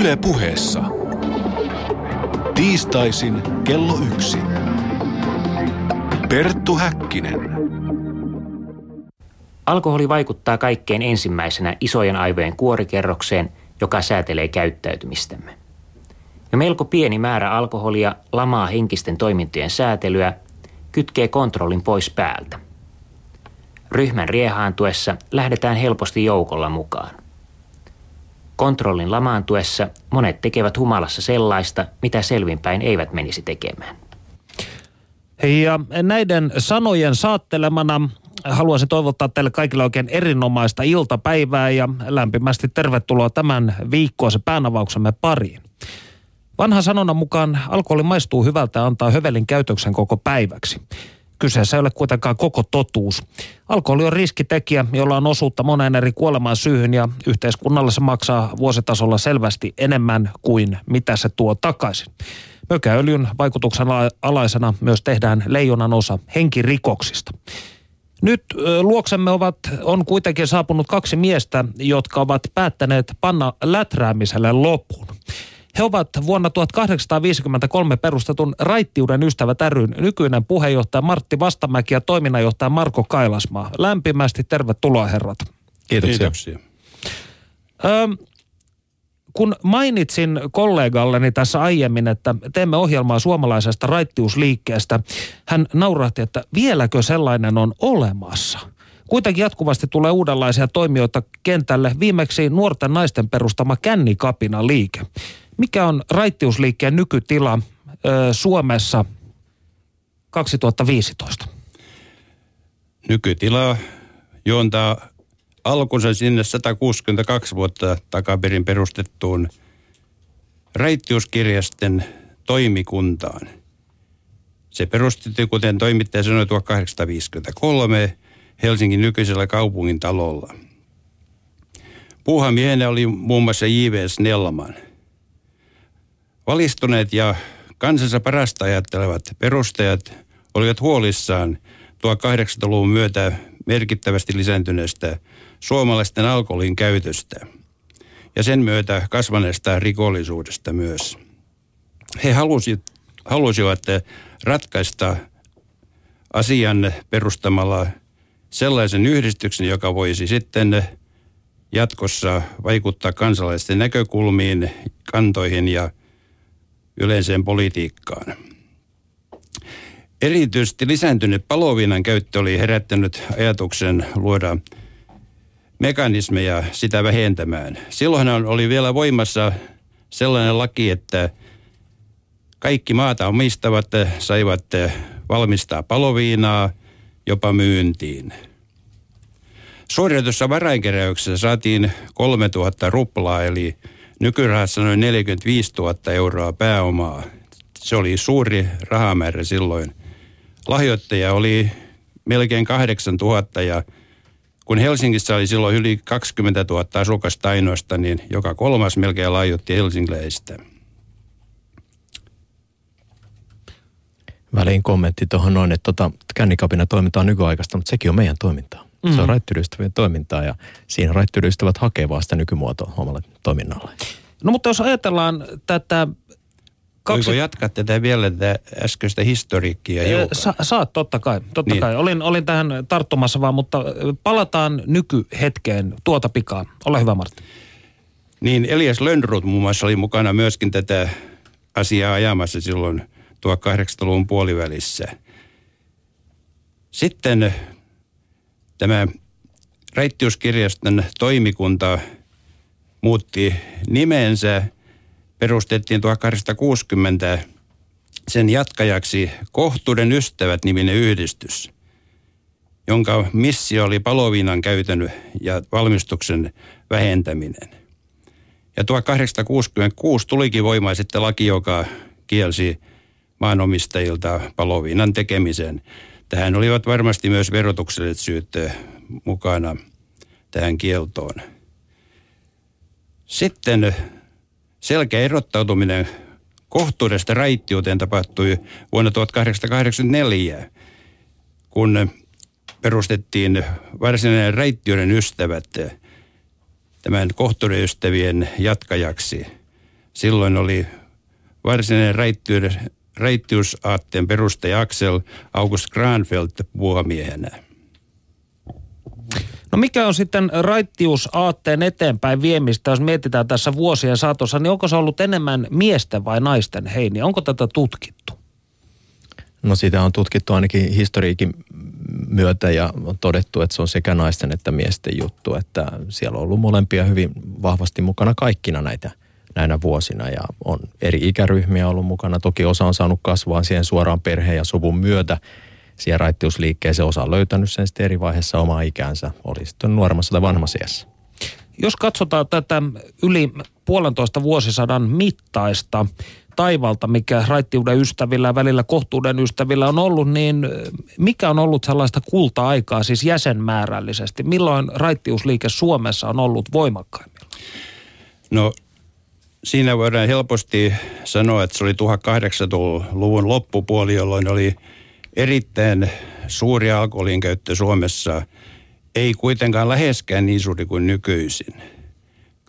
Yle puheessa. Tiistaisin kello yksi. Perttu Häkkinen. Alkoholi vaikuttaa kaikkein ensimmäisenä isojen aivojen kuorikerrokseen, joka säätelee käyttäytymistämme. Jo melko pieni määrä alkoholia lamaa henkisten toimintojen säätelyä, kytkee kontrollin pois päältä. Ryhmän riehaantuessa lähdetään helposti joukolla mukaan. Kontrollin lamaantuessa monet tekevät humalassa sellaista, mitä selvinpäin eivät menisi tekemään. Ja näiden sanojen saattelemana haluaisin toivottaa teille kaikille oikein erinomaista iltapäivää ja lämpimästi tervetuloa tämän viikkoisen päänavauksemme pariin. Vanha sanonnan mukaan alkoholi maistuu hyvältä ja antaa hövelin käytöksen koko päiväksi. Kyseessä ei ole kuitenkaan koko totuus. Alkoholi on riskitekijä, jolla on osuutta moneen eri kuolemaan syyhyn ja yhteiskunnalle se maksaa vuositasolla selvästi enemmän kuin mitä se tuo takaisin. Mökäöljyn vaikutuksen alaisena myös tehdään leijonan osa henkirikoksista. Nyt luoksemme ovat, on kuitenkin saapunut kaksi miestä, jotka ovat päättäneet panna läträämiselle lopun. He ovat vuonna 1853 perustetun Raittiuden ystävät ryn nykyinen puheenjohtaja Martti Vastamäki ja toiminnanjohtaja Marko Kailasmaa. Lämpimästi tervetuloa herrat. Kiitoksia. Kiitoksia. Öö, kun mainitsin kollegalleni tässä aiemmin, että teemme ohjelmaa suomalaisesta raittiusliikkeestä, hän naurahti, että vieläkö sellainen on olemassa. Kuitenkin jatkuvasti tulee uudenlaisia toimijoita kentälle, viimeksi nuorten naisten perustama Kännikapina liike. Mikä on raittiusliikkeen nykytila ö, Suomessa 2015? Nykytila juontaa alkunsa sinne 162 vuotta takaperin perustettuun raittiuskirjasten toimikuntaan. Se perustettiin, kuten toimittaja sanoi, 1853 Helsingin nykyisellä kaupungin talolla. Puuhamiehenä oli muun muassa J.V. Snellman – Valistuneet ja kansansa parasta ajattelevat perustajat olivat huolissaan 1800-luvun myötä merkittävästi lisääntyneestä suomalaisten alkoholin käytöstä ja sen myötä kasvaneesta rikollisuudesta myös. He halusivat, halusivat ratkaista asian perustamalla sellaisen yhdistyksen, joka voisi sitten jatkossa vaikuttaa kansalaisten näkökulmiin, kantoihin ja yleiseen politiikkaan. Erityisesti lisääntynyt paloviinan käyttö oli herättänyt ajatuksen luoda mekanismeja sitä vähentämään. Silloinhan oli vielä voimassa sellainen laki, että kaikki maata omistavat saivat valmistaa paloviinaa jopa myyntiin. Suoritetussa varainkeräyksessä saatiin 3000 ruplaa eli nykyrahassa noin 45 000 euroa pääomaa. Se oli suuri rahamäärä silloin. Lahjoittaja oli melkein 8 000 ja kun Helsingissä oli silloin yli 20 000 asukasta ainoasta, niin joka kolmas melkein lahjoitti helsingiläistä. Väliin kommentti tuohon noin, että tota, kännikapina toiminta on nykyaikaista, mutta sekin on meidän toimintaa. Mm. Se on raittiystävien toimintaa ja siinä raittiystävät hakee vaan sitä nykymuotoa omalle toiminnalle. No mutta jos ajatellaan tätä Kaksi... Voiko jatkaa tätä vielä tätä äskeistä historiikkia hiukan? Sa- saat, totta kai. Totta niin. kai. Olin, olin tähän tarttumassa vaan, mutta palataan nykyhetkeen tuota pikaa. Ole hyvä Martti. Niin, Elias Lönnrut muun muassa oli mukana myöskin tätä asiaa ajamassa silloin 1800-luvun puolivälissä. Sitten tämä Raittiuskirjaston toimikunta muutti nimensä, perustettiin 1860 sen jatkajaksi Kohtuuden ystävät niminen yhdistys, jonka missio oli paloviinan käytön ja valmistuksen vähentäminen. Ja 1866 tulikin voimaan sitten laki, joka kielsi maanomistajilta paloviinan tekemisen. Tähän olivat varmasti myös verotukselliset syyt mukana tähän kieltoon. Sitten selkeä erottautuminen kohtuudesta raittiuteen tapahtui vuonna 1884, kun perustettiin varsinainen raittiuden ystävät tämän kohtuuden ystävien jatkajaksi. silloin oli varsinainen reittiusaatteen perustaja Axel August Granfeldt puomiehenä. No mikä on sitten raittiusaatteen eteenpäin viemistä, jos mietitään tässä vuosien saatossa, niin onko se ollut enemmän miesten vai naisten heini? Onko tätä tutkittu? No sitä on tutkittu ainakin historiikin myötä ja on todettu, että se on sekä naisten että miesten juttu, että siellä on ollut molempia hyvin vahvasti mukana kaikkina näitä näinä vuosina ja on eri ikäryhmiä ollut mukana. Toki osa on saanut kasvaa siihen suoraan perheen ja suvun myötä siihen raittiusliikkeeseen. Osa on löytänyt sen sitten eri vaiheessa omaa ikänsä, oli sitten nuoremmassa tai vanhemmassa iässä. Jos katsotaan tätä yli puolentoista vuosisadan mittaista taivalta, mikä raittiuden ystävillä ja välillä kohtuuden ystävillä on ollut, niin mikä on ollut sellaista kulta-aikaa siis jäsenmäärällisesti? Milloin raittiusliike Suomessa on ollut voimakkaimmilla? No siinä voidaan helposti sanoa, että se oli 1800-luvun loppupuoli, jolloin oli erittäin suuri alkoholin käyttö Suomessa. Ei kuitenkaan läheskään niin suuri kuin nykyisin.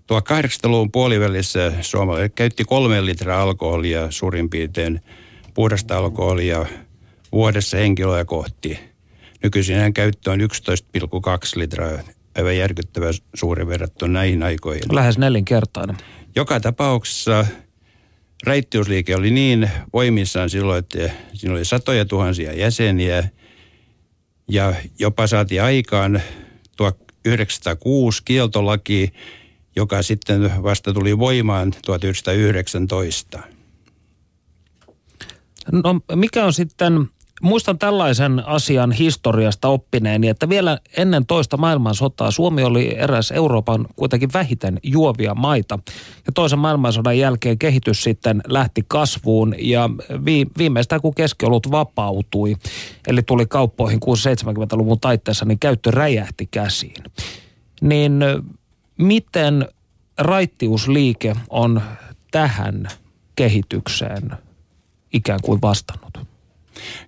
1800-luvun puolivälissä suomalaiset käytti kolme litraa alkoholia suurin piirtein puhdasta alkoholia vuodessa henkilöä kohti. Nykyisin käyttö on 11,2 litraa, aivan järkyttävä suuri verrattuna näihin aikoihin. Lähes nelinkertainen. Joka tapauksessa raittiusliike oli niin voimissaan silloin, että siinä oli satoja tuhansia jäseniä ja jopa saatiin aikaan 1906 kieltolaki, joka sitten vasta tuli voimaan 1919. No mikä on sitten, muistan tällaisen asian historiasta oppineeni, että vielä ennen toista maailmansotaa Suomi oli eräs Euroopan kuitenkin vähiten juovia maita. Ja toisen maailmansodan jälkeen kehitys sitten lähti kasvuun ja vi, viimeistään kun keskiolut vapautui, eli tuli kauppoihin 60-70-luvun taitteessa, niin käyttö räjähti käsiin. Niin miten raittiusliike on tähän kehitykseen ikään kuin vastannut?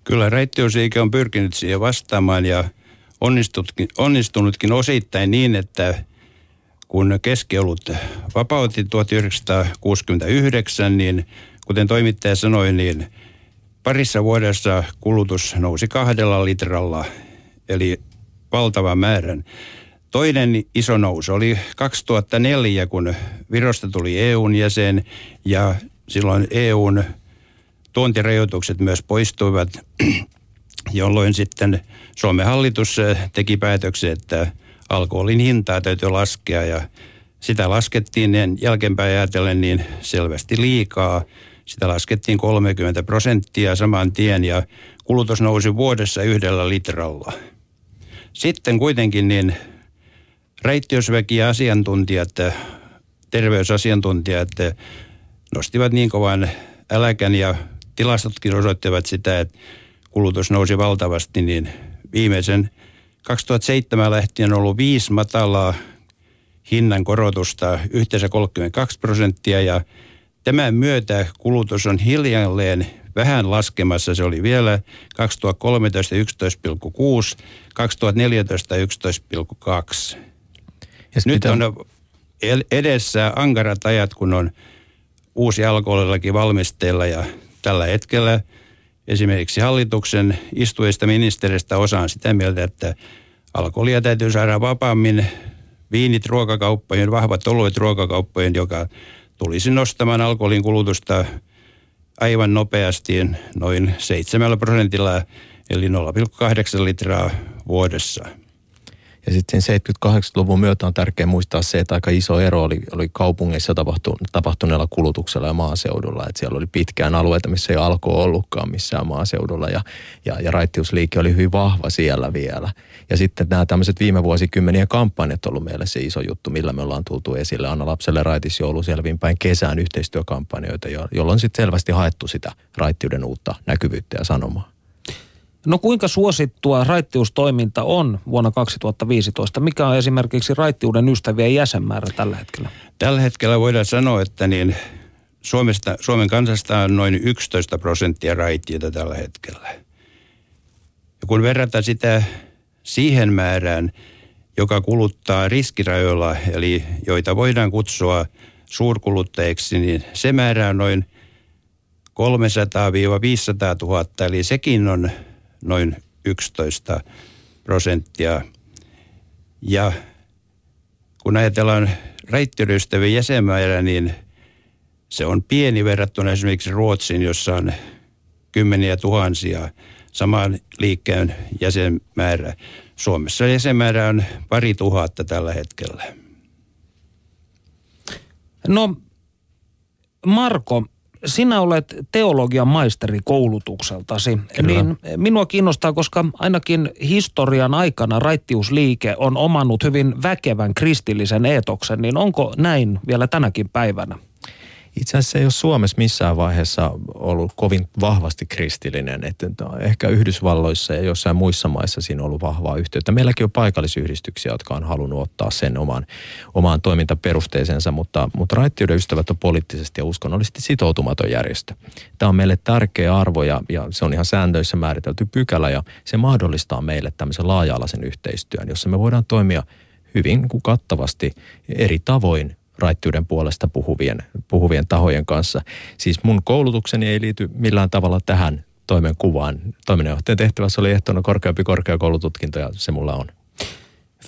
Kyllä raittiusliike on pyrkinyt siihen vastaamaan ja onnistunutkin osittain niin, että kun keskiolut vapautti 1969, niin kuten toimittaja sanoi, niin parissa vuodessa kulutus nousi kahdella litralla, eli valtavan määrän. Toinen iso nousu oli 2004, kun Virosta tuli EUn jäsen ja silloin EUn tuontirajoitukset myös poistuivat, jolloin sitten Suomen hallitus eh, teki päätöksen, että alkoholin hintaa täytyy laskea ja sitä laskettiin jälkeenpäin ajatellen niin selvästi liikaa. Sitä laskettiin 30 prosenttia saman tien ja kulutus nousi vuodessa yhdellä litralla. Sitten kuitenkin niin reittiösväki ja asiantuntijat, terveysasiantuntijat nostivat niin kovan äläkän ja tilastotkin osoittavat sitä, että kulutus nousi valtavasti, niin viimeisen 2007 lähtien on ollut viisi matalaa hinnan korotusta, yhteensä 32 prosenttia ja tämän myötä kulutus on hiljalleen vähän laskemassa. Se oli vielä 2013 11,6, 2014 11,2. Ja Nyt on edessä ankarat ajat, kun on uusi alkoholilaki valmisteilla ja tällä hetkellä esimerkiksi hallituksen istuista ministeristä osaan sitä mieltä, että alkoholia täytyy saada vapaammin viinit ruokakauppojen, vahvat oluet ruokakauppojen, joka tulisi nostamaan alkoholin kulutusta aivan nopeasti noin 7 prosentilla, eli 0,8 litraa vuodessa. Ja sitten 78-luvun myötä on tärkeää muistaa se, että aika iso ero oli, oli kaupungeissa tapahtu, tapahtuneella kulutuksella ja maaseudulla. Että siellä oli pitkään alueita, missä ei alkoa ollutkaan missään maaseudulla ja, ja, ja raittiusliike oli hyvin vahva siellä vielä. Ja sitten nämä tämmöiset viime vuosikymmenien kampanjat on ollut meille se iso juttu, millä me ollaan tultu esille. Anna lapselle raitisjoulu selvinpäin kesään yhteistyökampanjoita, jolloin sitten selvästi haettu sitä raittiuden uutta näkyvyyttä ja sanomaa. No kuinka suosittua raittiustoiminta on vuonna 2015? Mikä on esimerkiksi raittiuden ystävien jäsenmäärä tällä hetkellä? Tällä hetkellä voidaan sanoa, että niin Suomesta, Suomen kansasta on noin 11 prosenttia raittiita tällä hetkellä. Ja kun verrataan sitä siihen määrään, joka kuluttaa riskirajoilla, eli joita voidaan kutsua suurkuluttajiksi, niin se määrä on noin 300-500 000, eli sekin on noin 11 prosenttia. Ja kun ajatellaan raittiöystävien jäsenmäärä, niin se on pieni verrattuna esimerkiksi Ruotsiin, jossa on kymmeniä tuhansia saman liikkeen jäsenmäärä. Suomessa jäsenmäärä on pari tuhatta tällä hetkellä. No Marko, sinä olet teologian maisteri koulutukseltasi, Kyllä. niin minua kiinnostaa, koska ainakin historian aikana raittiusliike on omannut hyvin väkevän kristillisen eetoksen, niin onko näin vielä tänäkin päivänä? Itse asiassa ei ole Suomessa missään vaiheessa ollut kovin vahvasti kristillinen. Että ehkä Yhdysvalloissa ja jossain muissa maissa siinä on ollut vahvaa yhteyttä. Meilläkin on paikallisyhdistyksiä, jotka on halunnut ottaa sen omaan, omaan toimintaperusteeseensa, mutta, mutta raittiuden ystävät on poliittisesti ja uskonnollisesti sitoutumaton järjestö. Tämä on meille tärkeä arvo ja, ja se on ihan sääntöissä määritelty pykälä ja se mahdollistaa meille tämmöisen laaja-alaisen yhteistyön, jossa me voidaan toimia hyvin kattavasti eri tavoin raittiuden puolesta puhuvien, puhuvien tahojen kanssa. Siis mun koulutukseni ei liity millään tavalla tähän toimenkuvaan. Toiminnanjohtajan tehtävässä oli ehtona korkeampi korkeakoulututkinto ja se mulla on.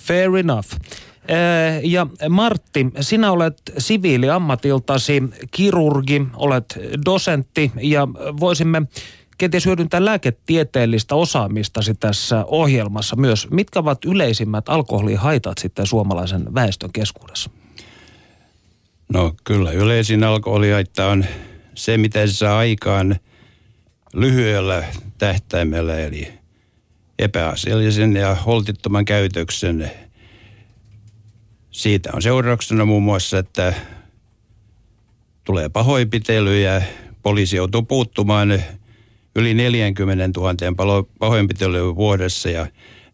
Fair enough. Ja Martti, sinä olet siviiliammatiltasi kirurgi, olet dosentti ja voisimme kenties hyödyntää lääketieteellistä osaamistasi tässä ohjelmassa myös. Mitkä ovat yleisimmät alkoholihaitat sitten suomalaisen väestön keskuudessa? No kyllä, yleisin alkoholihaitta on se, mitä se saa aikaan lyhyellä tähtäimellä, eli epäasiallisen ja holtittoman käytöksen. Siitä on seurauksena muun muassa, että tulee pahoinpitelyjä, poliisi joutuu puuttumaan yli 40 000 pahoinpitelyä vuodessa ja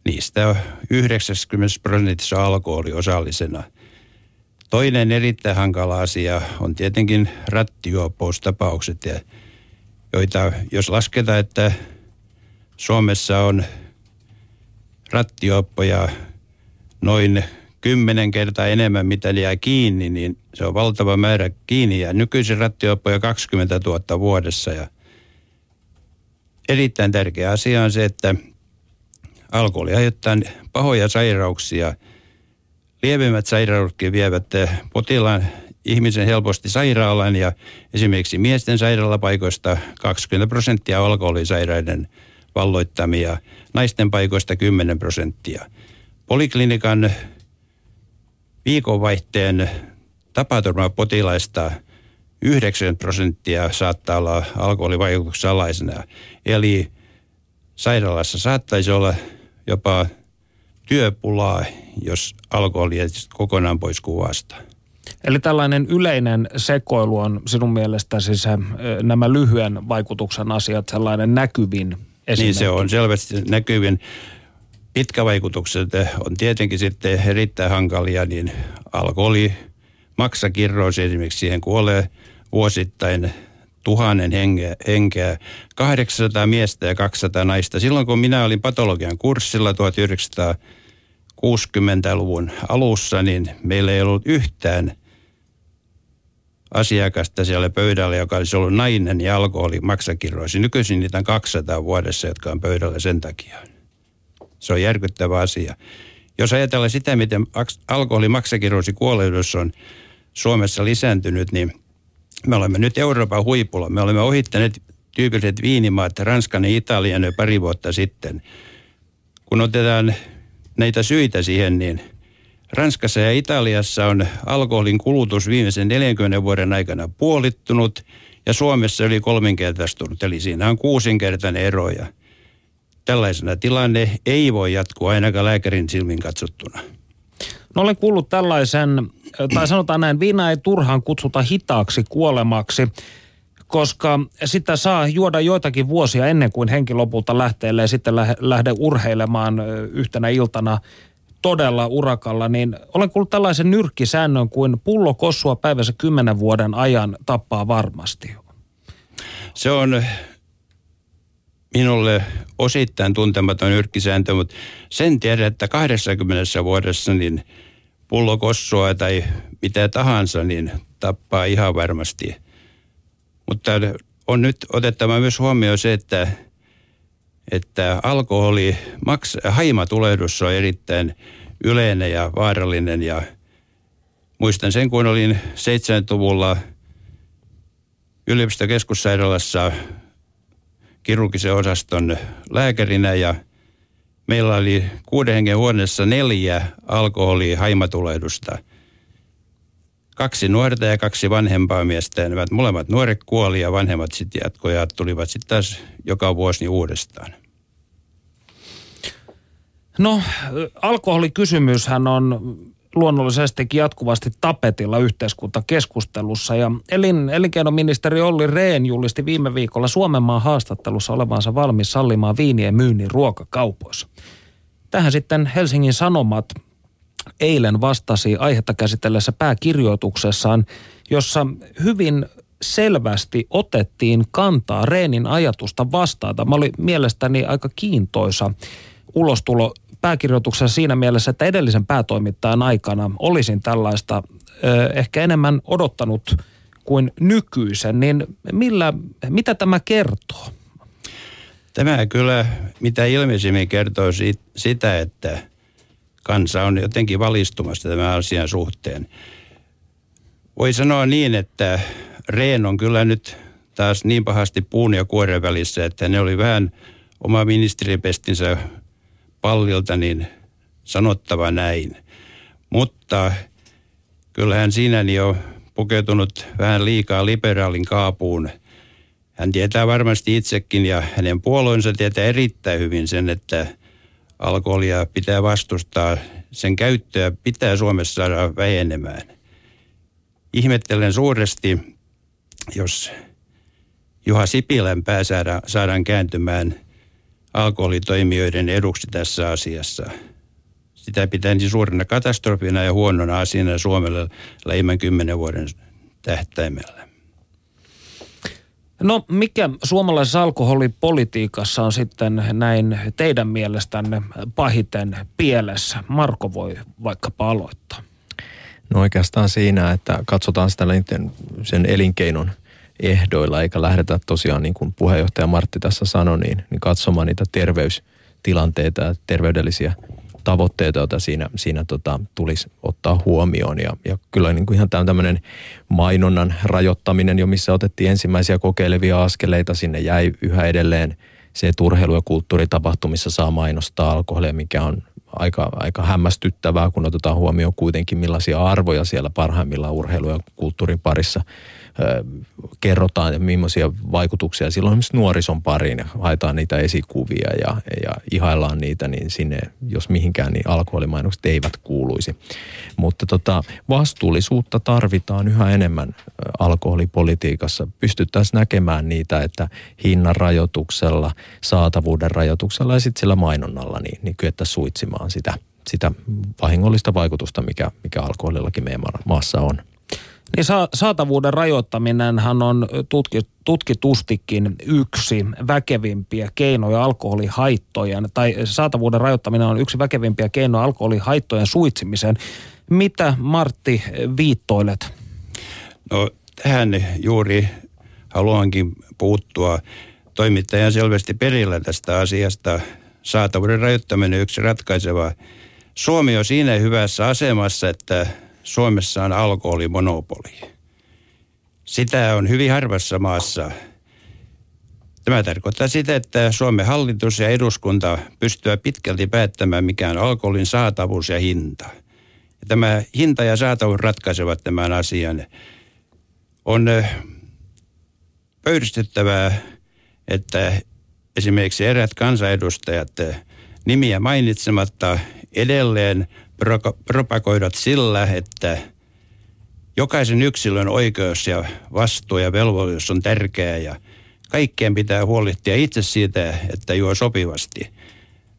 niistä 90 prosentissa alkoholi osallisena – Toinen erittäin hankala asia on tietenkin rattijuoppoustapaukset, joita jos lasketaan, että Suomessa on rattijuoppoja noin kymmenen kertaa enemmän, mitä jää kiinni, niin se on valtava määrä kiinni. Ja nykyisin rattijuoppoja 20 000 vuodessa. Ja erittäin tärkeä asia on se, että alkoholi aiheuttaa pahoja sairauksia – Lievemmät sairaudetkin vievät eh, potilaan ihmisen helposti sairaalaan ja esimerkiksi miesten sairaalapaikoista 20 prosenttia alkoholisairaiden valloittamia, naisten paikoista 10 prosenttia. Poliklinikan viikonvaihteen tapaturmapotilaista 9 prosenttia saattaa olla alkoholivaikutuksen alaisena. Eli sairaalassa saattaisi olla jopa työpulaa, jos alkoholi kokonaan pois kuvasta. Eli tällainen yleinen sekoilu on sinun mielestäsi se, nämä lyhyen vaikutuksen asiat sellainen näkyvin esimerkki? Niin se on selvästi näkyvin. Pitkävaikutukset on tietenkin sitten erittäin hankalia, niin alkoholi, maksakirrous esimerkiksi siihen kuolee vuosittain tuhannen henkeä, henkeä, 800 miestä ja 200 naista. Silloin kun minä olin patologian kurssilla 1900 60-luvun alussa, niin meillä ei ollut yhtään asiakasta siellä pöydällä, joka olisi ollut nainen ja alkoholi maksakirroisi. Nykyisin niitä on 200 vuodessa, jotka on pöydällä sen takia. Se on järkyttävä asia. Jos ajatellaan sitä, miten alkoholi maksakirroisi kuolleudus on Suomessa lisääntynyt, niin me olemme nyt Euroopan huipulla. Me olemme ohittaneet tyypilliset viinimaat, Ranskan ja Italian jo pari vuotta sitten. Kun otetaan näitä syitä siihen, niin Ranskassa ja Italiassa on alkoholin kulutus viimeisen 40 vuoden aikana puolittunut ja Suomessa yli kolminkertaistunut, eli siinä on kuusinkertainen ero ja tällaisena tilanne ei voi jatkua ainakaan lääkärin silmin katsottuna. No olen kuullut tällaisen, tai sanotaan näin, viina ei turhaan kutsuta hitaaksi kuolemaksi, koska sitä saa juoda joitakin vuosia ennen kuin henki lopulta lähtee ja sitten lähde urheilemaan yhtenä iltana todella urakalla, niin olen kuullut tällaisen nyrkkisäännön kuin pullo kossua päivässä kymmenen vuoden ajan tappaa varmasti. Se on minulle osittain tuntematon nyrkkisääntö, mutta sen tiedän, että 80 vuodessa niin pullo kossua tai mitä tahansa, niin tappaa ihan varmasti. Mutta on nyt otettava myös huomioon se, että, että alkoholi, maks, haimatulehdus on erittäin yleinen ja vaarallinen ja muistan sen, kun olin 70-luvulla yliopistokeskussairaalassa kirurgisen osaston lääkärinä ja meillä oli kuuden hengen huoneessa neljä alkoholia haimatulehdusta. Kaksi nuorta ja kaksi vanhempaa miestä. Ne molemmat nuoret kuoli ja vanhemmat sitten jatkoja tulivat sitten taas joka vuosi uudestaan. No, alkoholikysymyshän on luonnollisestikin jatkuvasti tapetilla yhteiskuntakeskustelussa. Ja elin, elinkeinoministeri Olli Rehn julisti viime viikolla Suomenmaan haastattelussa olevansa valmis sallimaan viinien myynnin ruokakaupoissa. Tähän sitten Helsingin Sanomat eilen vastasi aihetta käsitellessä pääkirjoituksessaan, jossa hyvin selvästi otettiin kantaa Reenin ajatusta vastaan. Tämä oli mielestäni aika kiintoisa ulostulo pääkirjoituksessa siinä mielessä, että edellisen päätoimittajan aikana olisin tällaista ehkä enemmän odottanut kuin nykyisen, niin millä, mitä tämä kertoo? Tämä kyllä mitä ilmeisimmin kertoo sitä, että kansa on jotenkin valistumassa tämän asian suhteen. Voi sanoa niin, että Reen on kyllä nyt taas niin pahasti puun ja kuoren välissä, että ne oli vähän oma ministeripestinsä pallilta niin sanottava näin. Mutta kyllähän siinä niin on pukeutunut vähän liikaa liberaalin kaapuun. Hän tietää varmasti itsekin ja hänen puolueensa tietää erittäin hyvin sen, että alkoholia pitää vastustaa. Sen käyttöä pitää Suomessa saada vähenemään. Ihmettelen suuresti, jos Juha Sipilän pää saadaan kääntymään – alkoholitoimijoiden eduksi tässä asiassa. Sitä pitäisi suurena katastrofina ja huonona asiana Suomelle lähimmän kymmenen vuoden tähtäimellä. No mikä suomalaisessa alkoholipolitiikassa on sitten näin teidän mielestänne pahiten pielessä? Marko voi vaikkapa aloittaa. No oikeastaan siinä, että katsotaan sitä sen elinkeinon ehdoilla, eikä lähdetä tosiaan niin kuin puheenjohtaja Martti tässä sanoi, niin, niin katsomaan niitä terveystilanteita ja terveydellisiä tavoitteita, joita siinä, siinä tota, tulisi ottaa huomioon. Ja, ja kyllä niin kuin ihan tämmöinen mainonnan rajoittaminen jo, missä otettiin ensimmäisiä kokeilevia askeleita, sinne jäi yhä edelleen se, että urheilu- ja kulttuuritapahtumissa saa mainostaa alkoholia, mikä on aika, aika hämmästyttävää, kun otetaan huomioon kuitenkin millaisia arvoja siellä parhaimmillaan urheilu- ja kulttuurin parissa kerrotaan ja millaisia vaikutuksia silloin esimerkiksi nuorison pariin haetaan niitä esikuvia ja, ja ihaillaan niitä, niin sinne, jos mihinkään, niin alkoholimainokset eivät kuuluisi. Mutta tota, vastuullisuutta tarvitaan yhä enemmän alkoholipolitiikassa. Pystyttäisiin näkemään niitä, että hinnan rajoituksella, saatavuuden rajoituksella ja sitten sillä mainonnalla, niin, niin kyettäisiin suitsimaan sitä, sitä vahingollista vaikutusta, mikä, mikä alkoholillakin meidän maassa on. Niin sa- saatavuuden rajoittaminenhan on tutki- tutkitustikin yksi väkevimpiä keinoja alkoholihaittojen, tai saatavuuden rajoittaminen on yksi väkevimpiä keinoja alkoholihaittojen suitsimiseen. Mitä Martti viittoilet? No tähän juuri haluankin puuttua. Toimittajan selvästi perillä tästä asiasta. Saatavuuden rajoittaminen yksi ratkaiseva. Suomi on siinä hyvässä asemassa, että Suomessa on alkoholimonopoli. Sitä on hyvin harvassa maassa. Tämä tarkoittaa sitä, että Suomen hallitus ja eduskunta pystyvät pitkälti päättämään, mikä on alkoholin saatavuus ja hinta. Ja tämä hinta ja saatavuus ratkaisevat tämän asian. On pöyristyttävää, että esimerkiksi erät kansanedustajat nimiä mainitsematta edelleen propagoidat sillä, että jokaisen yksilön oikeus ja vastuu ja velvollisuus on tärkeää ja kaikkien pitää huolehtia itse siitä, että juo sopivasti.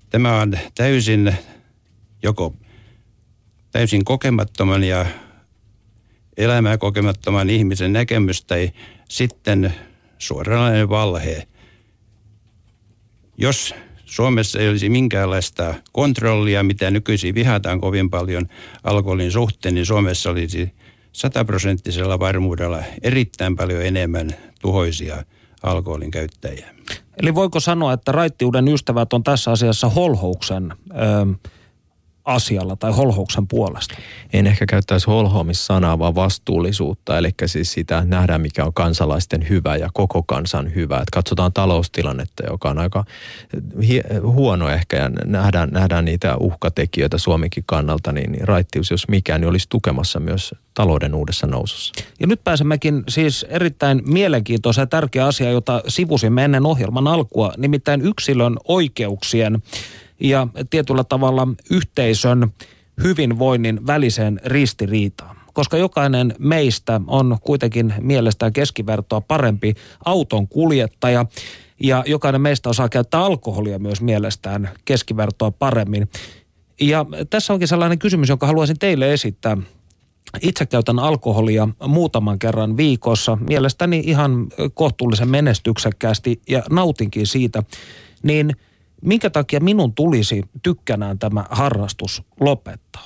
Tämä on täysin joko täysin kokemattoman ja elämää kokemattoman ihmisen näkemys tai sitten suoranainen valhe. Jos Suomessa ei olisi minkäänlaista kontrollia, mitä nykyisin vihataan kovin paljon alkoholin suhteen, niin Suomessa olisi sataprosenttisella varmuudella erittäin paljon enemmän tuhoisia alkoholin käyttäjiä. Eli voiko sanoa, että raittiuden ystävät on tässä asiassa holhouksen ö, asialla tai holhouksen puolesta? En ehkä käyttäisi holhoamissanaa, vaan vastuullisuutta. Eli siis sitä nähdään, mikä on kansalaisten hyvä ja koko kansan hyvä. Et katsotaan taloustilannetta, joka on aika huono ehkä ja nähdään, nähdään niitä uhkatekijöitä Suomenkin kannalta, niin, niin raittius, jos mikään, niin olisi tukemassa myös talouden uudessa nousussa. Ja nyt pääsemmekin siis erittäin mielenkiintoiseen tärkeä asia, jota sivusimme ennen ohjelman alkua, nimittäin yksilön oikeuksien ja tietyllä tavalla yhteisön hyvinvoinnin väliseen ristiriitaan. Koska jokainen meistä on kuitenkin mielestään keskivertoa parempi auton kuljettaja ja jokainen meistä osaa käyttää alkoholia myös mielestään keskivertoa paremmin. Ja tässä onkin sellainen kysymys, jonka haluaisin teille esittää. Itse käytän alkoholia muutaman kerran viikossa, mielestäni ihan kohtuullisen menestyksekkäästi ja nautinkin siitä. Niin – minkä takia minun tulisi tykkänään tämä harrastus lopettaa?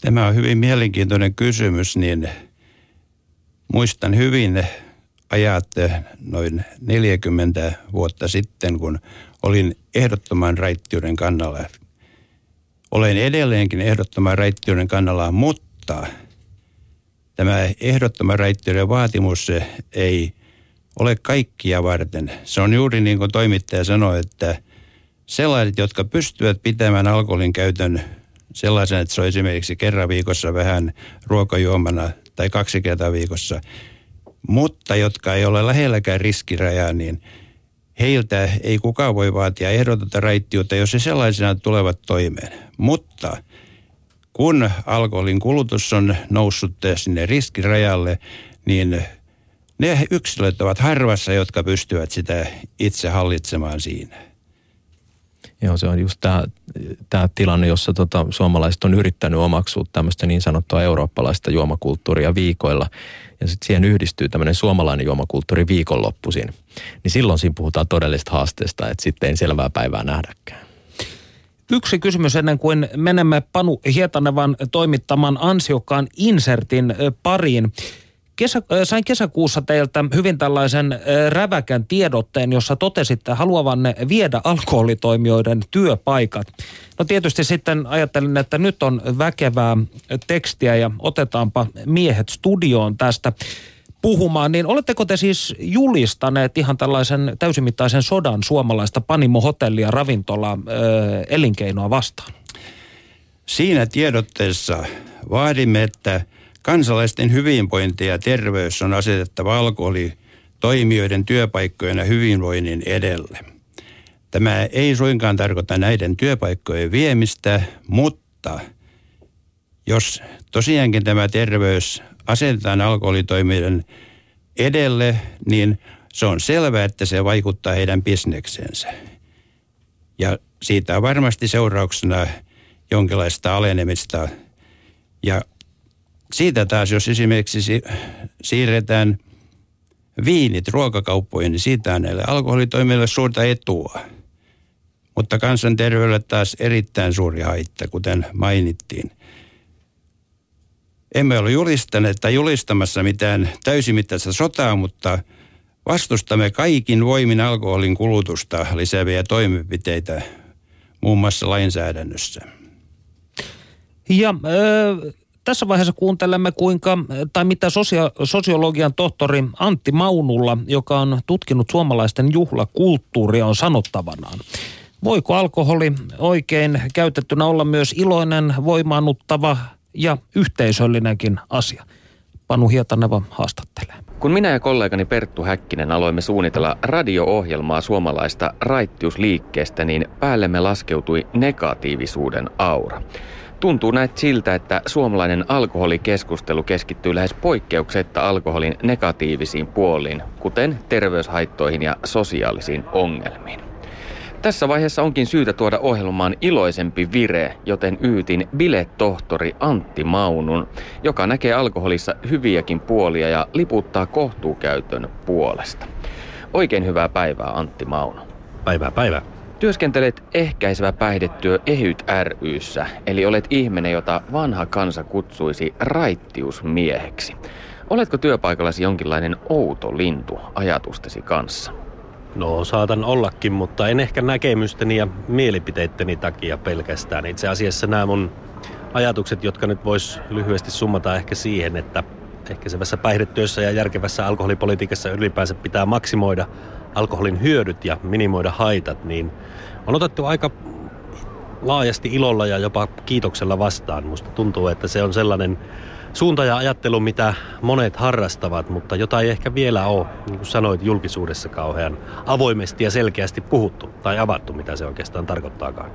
Tämä on hyvin mielenkiintoinen kysymys, niin muistan hyvin ajat noin 40 vuotta sitten, kun olin ehdottoman raittiuden kannalla. Olen edelleenkin ehdottoman raittiuden kannalla, mutta tämä ehdottoman raittiuden vaatimus ei ole kaikkia varten. Se on juuri niin kuin toimittaja sanoi, että sellaiset, jotka pystyvät pitämään alkoholin käytön sellaisen, että se on esimerkiksi kerran viikossa vähän ruokajuomana tai kaksi kertaa viikossa, mutta jotka ei ole lähelläkään riskirajaa, niin heiltä ei kukaan voi vaatia ehdotonta raittiutta, jos he sellaisena tulevat toimeen. Mutta kun alkoholin kulutus on noussut sinne riskirajalle, niin ne yksilöt ovat harvassa, jotka pystyvät sitä itse hallitsemaan siinä. Joo, se on just tämä, tämä tilanne, jossa tota, suomalaiset on yrittänyt omaksua tämmöistä niin sanottua eurooppalaista juomakulttuuria viikoilla. Ja sitten siihen yhdistyy tämmöinen suomalainen juomakulttuuri viikonloppuisin. Niin silloin siinä puhutaan todellista haasteesta, että sitten ei selvää päivää nähdäkään. Yksi kysymys ennen kuin menemme Panu Hietanevan toimittaman ansiokkaan insertin pariin. Kesä, sain kesäkuussa teiltä hyvin tällaisen räväkän tiedotteen, jossa totesitte haluavanne viedä alkoholitoimijoiden työpaikat. No tietysti sitten ajattelin, että nyt on väkevää tekstiä ja otetaanpa miehet studioon tästä puhumaan, niin oletteko te siis julistaneet ihan tällaisen täysimittaisen sodan suomalaista panimohotellia, ravintola, elinkeinoa vastaan? Siinä tiedotteessa vaadimme, että – Kansalaisten hyvinvointi ja terveys on asetettava alkoholi toimijoiden työpaikkojen ja hyvinvoinnin edelle. Tämä ei suinkaan tarkoita näiden työpaikkojen viemistä, mutta jos tosiaankin tämä terveys asetetaan alkoholitoimijoiden edelle, niin se on selvää, että se vaikuttaa heidän bisneksensä. Ja siitä on varmasti seurauksena jonkinlaista alenemista. Ja siitä taas, jos esimerkiksi siirretään viinit ruokakauppoihin, niin siitä on näille alkoholitoimille suurta etua. Mutta kansanterveydelle taas erittäin suuri haitta, kuten mainittiin. Emme ole julistaneet tai julistamassa mitään täysimittaista sotaa, mutta vastustamme kaikin voimin alkoholin kulutusta lisääviä toimenpiteitä muun muassa lainsäädännössä. Ja tässä vaiheessa kuuntelemme kuinka, tai mitä sosio- sosiologian tohtori Antti Maunulla, joka on tutkinut suomalaisten juhlakulttuuria, on sanottavanaan. Voiko alkoholi oikein käytettynä olla myös iloinen, voimaannuttava ja yhteisöllinenkin asia? Panu Hietaneva haastattelee. Kun minä ja kollegani Perttu Häkkinen aloimme suunnitella radio-ohjelmaa suomalaista raittiusliikkeestä, niin päällemme laskeutui negatiivisuuden aura. Tuntuu näet siltä, että suomalainen alkoholikeskustelu keskittyy lähes poikkeuksetta alkoholin negatiivisiin puoliin, kuten terveyshaittoihin ja sosiaalisiin ongelmiin. Tässä vaiheessa onkin syytä tuoda ohjelmaan iloisempi vire, joten yytin biletohtori Antti Maunun, joka näkee alkoholissa hyviäkin puolia ja liputtaa kohtuukäytön puolesta. Oikein hyvää päivää Antti Mauno. Päivää päivää. Työskentelet ehkäisevä päihdetyö EHYT ryssä, eli olet ihminen, jota vanha kansa kutsuisi raittiusmieheksi. Oletko työpaikallasi jonkinlainen outo lintu ajatustesi kanssa? No saatan ollakin, mutta en ehkä näkemysteni ja mielipiteitteni takia pelkästään. Itse asiassa nämä mun ajatukset, jotka nyt vois lyhyesti summata ehkä siihen, että ehkäisevässä päihdetyössä ja järkevässä alkoholipolitiikassa ylipäänsä pitää maksimoida alkoholin hyödyt ja minimoida haitat, niin on otettu aika laajasti ilolla ja jopa kiitoksella vastaan. Musta tuntuu, että se on sellainen suunta ja ajattelu, mitä monet harrastavat, mutta jota ei ehkä vielä ole, niin kuin sanoit, julkisuudessa kauhean avoimesti ja selkeästi puhuttu tai avattu, mitä se oikeastaan tarkoittaakaan.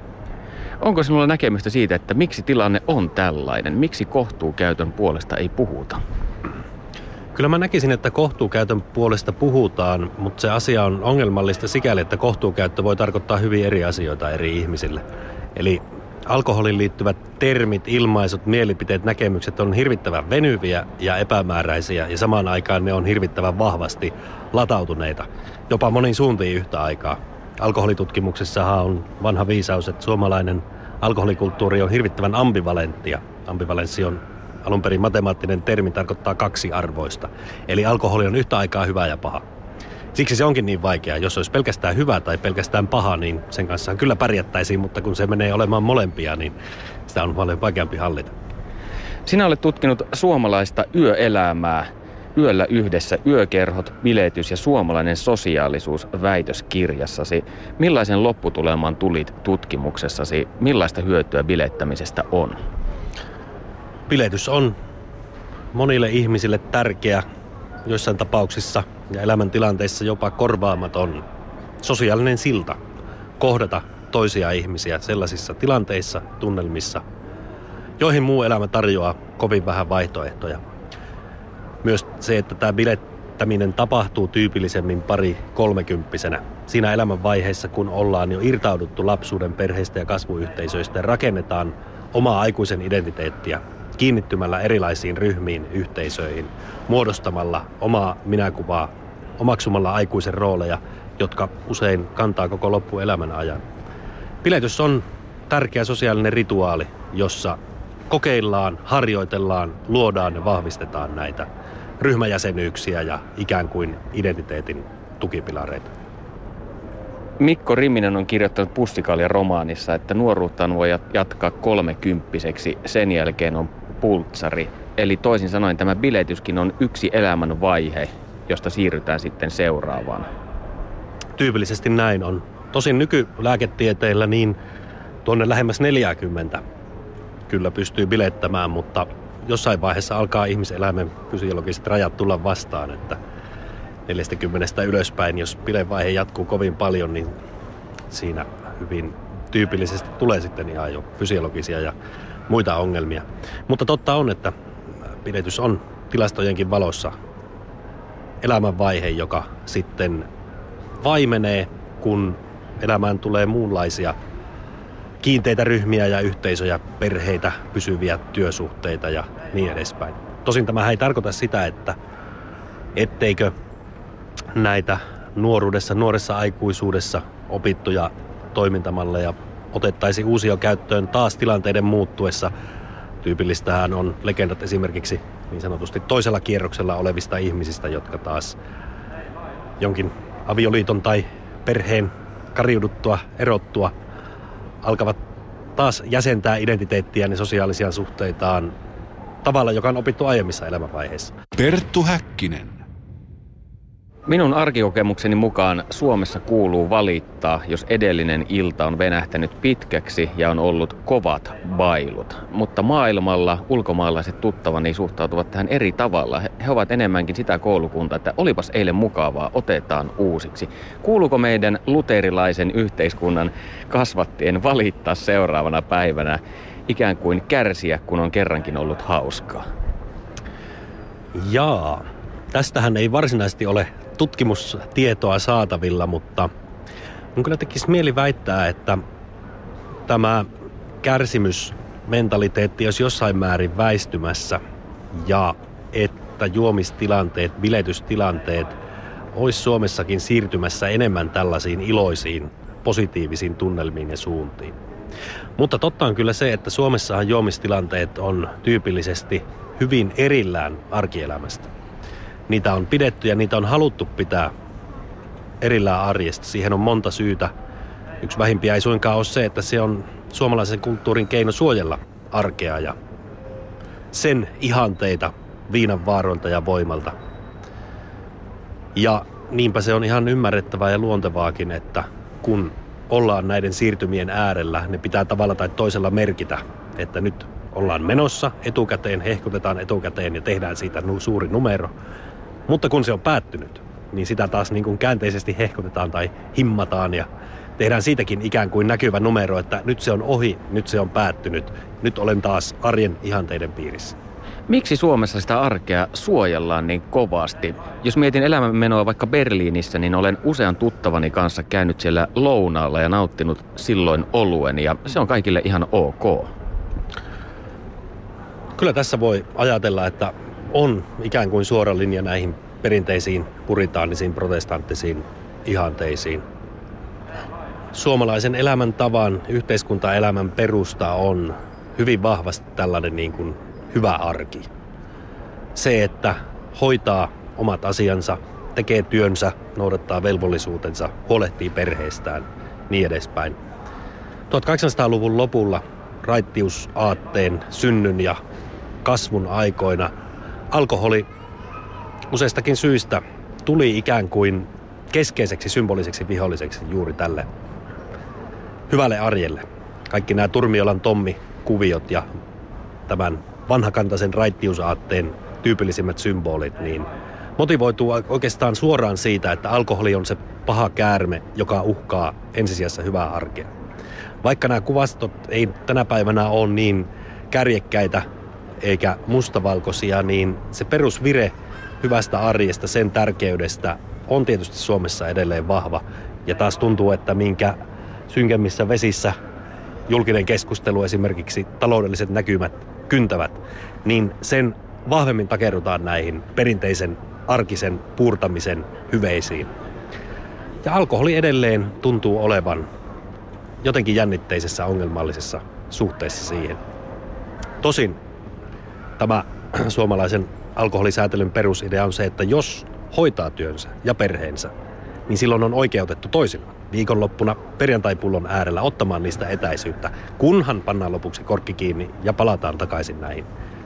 Onko sinulla näkemystä siitä, että miksi tilanne on tällainen? Miksi kohtuukäytön puolesta ei puhuta? Kyllä mä näkisin, että kohtuukäytön puolesta puhutaan, mutta se asia on ongelmallista sikäli, että kohtuukäyttö voi tarkoittaa hyvin eri asioita eri ihmisille. Eli alkoholin liittyvät termit, ilmaisut, mielipiteet, näkemykset on hirvittävän venyviä ja epämääräisiä ja samaan aikaan ne on hirvittävän vahvasti latautuneita, jopa monin suuntiin yhtä aikaa. Alkoholitutkimuksessahan on vanha viisaus, että suomalainen alkoholikulttuuri on hirvittävän ambivalenttia. Ambivalenssi on alun perin matemaattinen termi, tarkoittaa kaksi arvoista. Eli alkoholi on yhtä aikaa hyvä ja paha. Siksi se onkin niin vaikeaa. Jos olisi pelkästään hyvä tai pelkästään paha, niin sen kanssa kyllä pärjättäisiin, mutta kun se menee olemaan molempia, niin sitä on paljon vaikeampi hallita. Sinä olet tutkinut suomalaista yöelämää. Yöllä yhdessä yökerhot, biletys ja suomalainen sosiaalisuus väitöskirjassasi. Millaisen lopputuleman tulit tutkimuksessasi? Millaista hyötyä bilettämisestä on? Biletys on monille ihmisille tärkeä, joissain tapauksissa ja elämäntilanteissa jopa korvaamaton sosiaalinen silta kohdata toisia ihmisiä sellaisissa tilanteissa, tunnelmissa, joihin muu elämä tarjoaa kovin vähän vaihtoehtoja. Myös se, että tämä bilettäminen tapahtuu tyypillisemmin pari kolmekymppisenä. Siinä elämänvaiheessa, kun ollaan jo irtauduttu lapsuuden perheistä ja kasvuyhteisöistä ja rakennetaan omaa aikuisen identiteettiä kiinnittymällä erilaisiin ryhmiin, yhteisöihin, muodostamalla omaa minäkuvaa, omaksumalla aikuisen rooleja, jotka usein kantaa koko loppuelämän ajan. Piletys on tärkeä sosiaalinen rituaali, jossa kokeillaan, harjoitellaan, luodaan ja vahvistetaan näitä ryhmäjäsenyyksiä ja ikään kuin identiteetin tukipilareita. Mikko Riminen on kirjoittanut Pussikalja romaanissa, että nuoruuttaan voi jatkaa kolmekymppiseksi. Sen jälkeen on pultsari. Eli toisin sanoen tämä biletyskin on yksi elämän vaihe, josta siirrytään sitten seuraavaan. Tyypillisesti näin on. Tosin nykylääketieteillä niin tuonne lähemmäs 40 kyllä pystyy bilettämään, mutta jossain vaiheessa alkaa ihmiselämän fysiologiset rajat tulla vastaan, että 40 ylöspäin, jos bilevaihe jatkuu kovin paljon, niin siinä hyvin tyypillisesti tulee sitten ihan jo fysiologisia ja muita ongelmia. Mutta totta on, että pidetys on tilastojenkin valossa elämänvaihe, joka sitten vaimenee, kun elämään tulee muunlaisia kiinteitä ryhmiä ja yhteisöjä, perheitä, pysyviä työsuhteita ja niin edespäin. Tosin tämä ei tarkoita sitä, että etteikö näitä nuoruudessa, nuoressa aikuisuudessa opittuja toimintamalleja otettaisi uusia käyttöön taas tilanteiden muuttuessa. Tyypillistähän on legendat esimerkiksi niin sanotusti toisella kierroksella olevista ihmisistä, jotka taas jonkin avioliiton tai perheen kariuduttua, erottua, alkavat taas jäsentää identiteettiä ja sosiaalisia suhteitaan tavalla, joka on opittu aiemmissa elämänvaiheissa. Perttu Häkkinen. Minun arkikokemukseni mukaan Suomessa kuuluu valittaa, jos edellinen ilta on venähtänyt pitkäksi ja on ollut kovat bailut. Mutta maailmalla ulkomaalaiset tuttavani suhtautuvat tähän eri tavalla. He ovat enemmänkin sitä koulukuntaa, että olipas eilen mukavaa, otetaan uusiksi. Kuuluuko meidän luterilaisen yhteiskunnan kasvattien valittaa seuraavana päivänä ikään kuin kärsiä, kun on kerrankin ollut hauskaa? Jaa, tästähän ei varsinaisesti ole tutkimustietoa saatavilla, mutta mun kyllä tekisi mieli väittää, että tämä kärsimysmentaliteetti olisi jossain määrin väistymässä ja että juomistilanteet, biletystilanteet olisi Suomessakin siirtymässä enemmän tällaisiin iloisiin positiivisiin tunnelmiin ja suuntiin. Mutta totta on kyllä se, että Suomessahan juomistilanteet on tyypillisesti hyvin erillään arkielämästä. Niitä on pidetty ja niitä on haluttu pitää erillään arjesta. Siihen on monta syytä. Yksi vähimpiä ei suinkaan ole se, että se on suomalaisen kulttuurin keino suojella arkea ja sen ihanteita viinan vaaroilta ja voimalta. Ja niinpä se on ihan ymmärrettävää ja luontevaakin, että kun ollaan näiden siirtymien äärellä, ne pitää tavalla tai toisella merkitä, että nyt ollaan menossa etukäteen, hehkutetaan etukäteen ja tehdään siitä suuri numero. Mutta kun se on päättynyt, niin sitä taas niin kuin käänteisesti hehkutetaan tai himmataan ja tehdään siitäkin ikään kuin näkyvä numero, että nyt se on ohi, nyt se on päättynyt, nyt olen taas arjen ihanteiden piirissä. Miksi Suomessa sitä arkea suojellaan niin kovasti? Jos mietin elämänmenoa vaikka Berliinissä, niin olen usean tuttavani kanssa käynyt siellä lounaalla ja nauttinut silloin oluen ja se on kaikille ihan ok. Kyllä tässä voi ajatella, että on ikään kuin suora linja näihin perinteisiin puritaanisiin protestanttisiin ihanteisiin. Suomalaisen elämäntavan, yhteiskuntaelämän perusta on hyvin vahvasti tällainen niin kuin hyvä arki. Se, että hoitaa omat asiansa, tekee työnsä, noudattaa velvollisuutensa, huolehtii perheestään, niin edespäin. 1800-luvun lopulla raittiusaatteen synnyn ja kasvun aikoina alkoholi useistakin syistä tuli ikään kuin keskeiseksi symboliseksi viholliseksi juuri tälle hyvälle arjelle. Kaikki nämä Turmiolan Tommi-kuviot ja tämän vanhakantaisen raittiusaatteen tyypillisimmät symbolit, niin motivoituu oikeastaan suoraan siitä, että alkoholi on se paha käärme, joka uhkaa ensisijassa hyvää arkea. Vaikka nämä kuvastot ei tänä päivänä ole niin kärjekkäitä eikä mustavalkoisia, niin se perusvire hyvästä arjesta, sen tärkeydestä on tietysti Suomessa edelleen vahva. Ja taas tuntuu, että minkä synkemmissä vesissä julkinen keskustelu, esimerkiksi taloudelliset näkymät kyntävät, niin sen vahvemmin takerrutaan näihin perinteisen arkisen puurtamisen hyveisiin. Ja alkoholi edelleen tuntuu olevan jotenkin jännitteisessä ongelmallisessa suhteessa siihen. Tosin tämä suomalaisen alkoholisäätelyn perusidea on se, että jos hoitaa työnsä ja perheensä, niin silloin on oikeutettu toisilla viikonloppuna perjantaipullon äärellä ottamaan niistä etäisyyttä, kunhan pannaan lopuksi korkki kiinni ja palataan takaisin näihin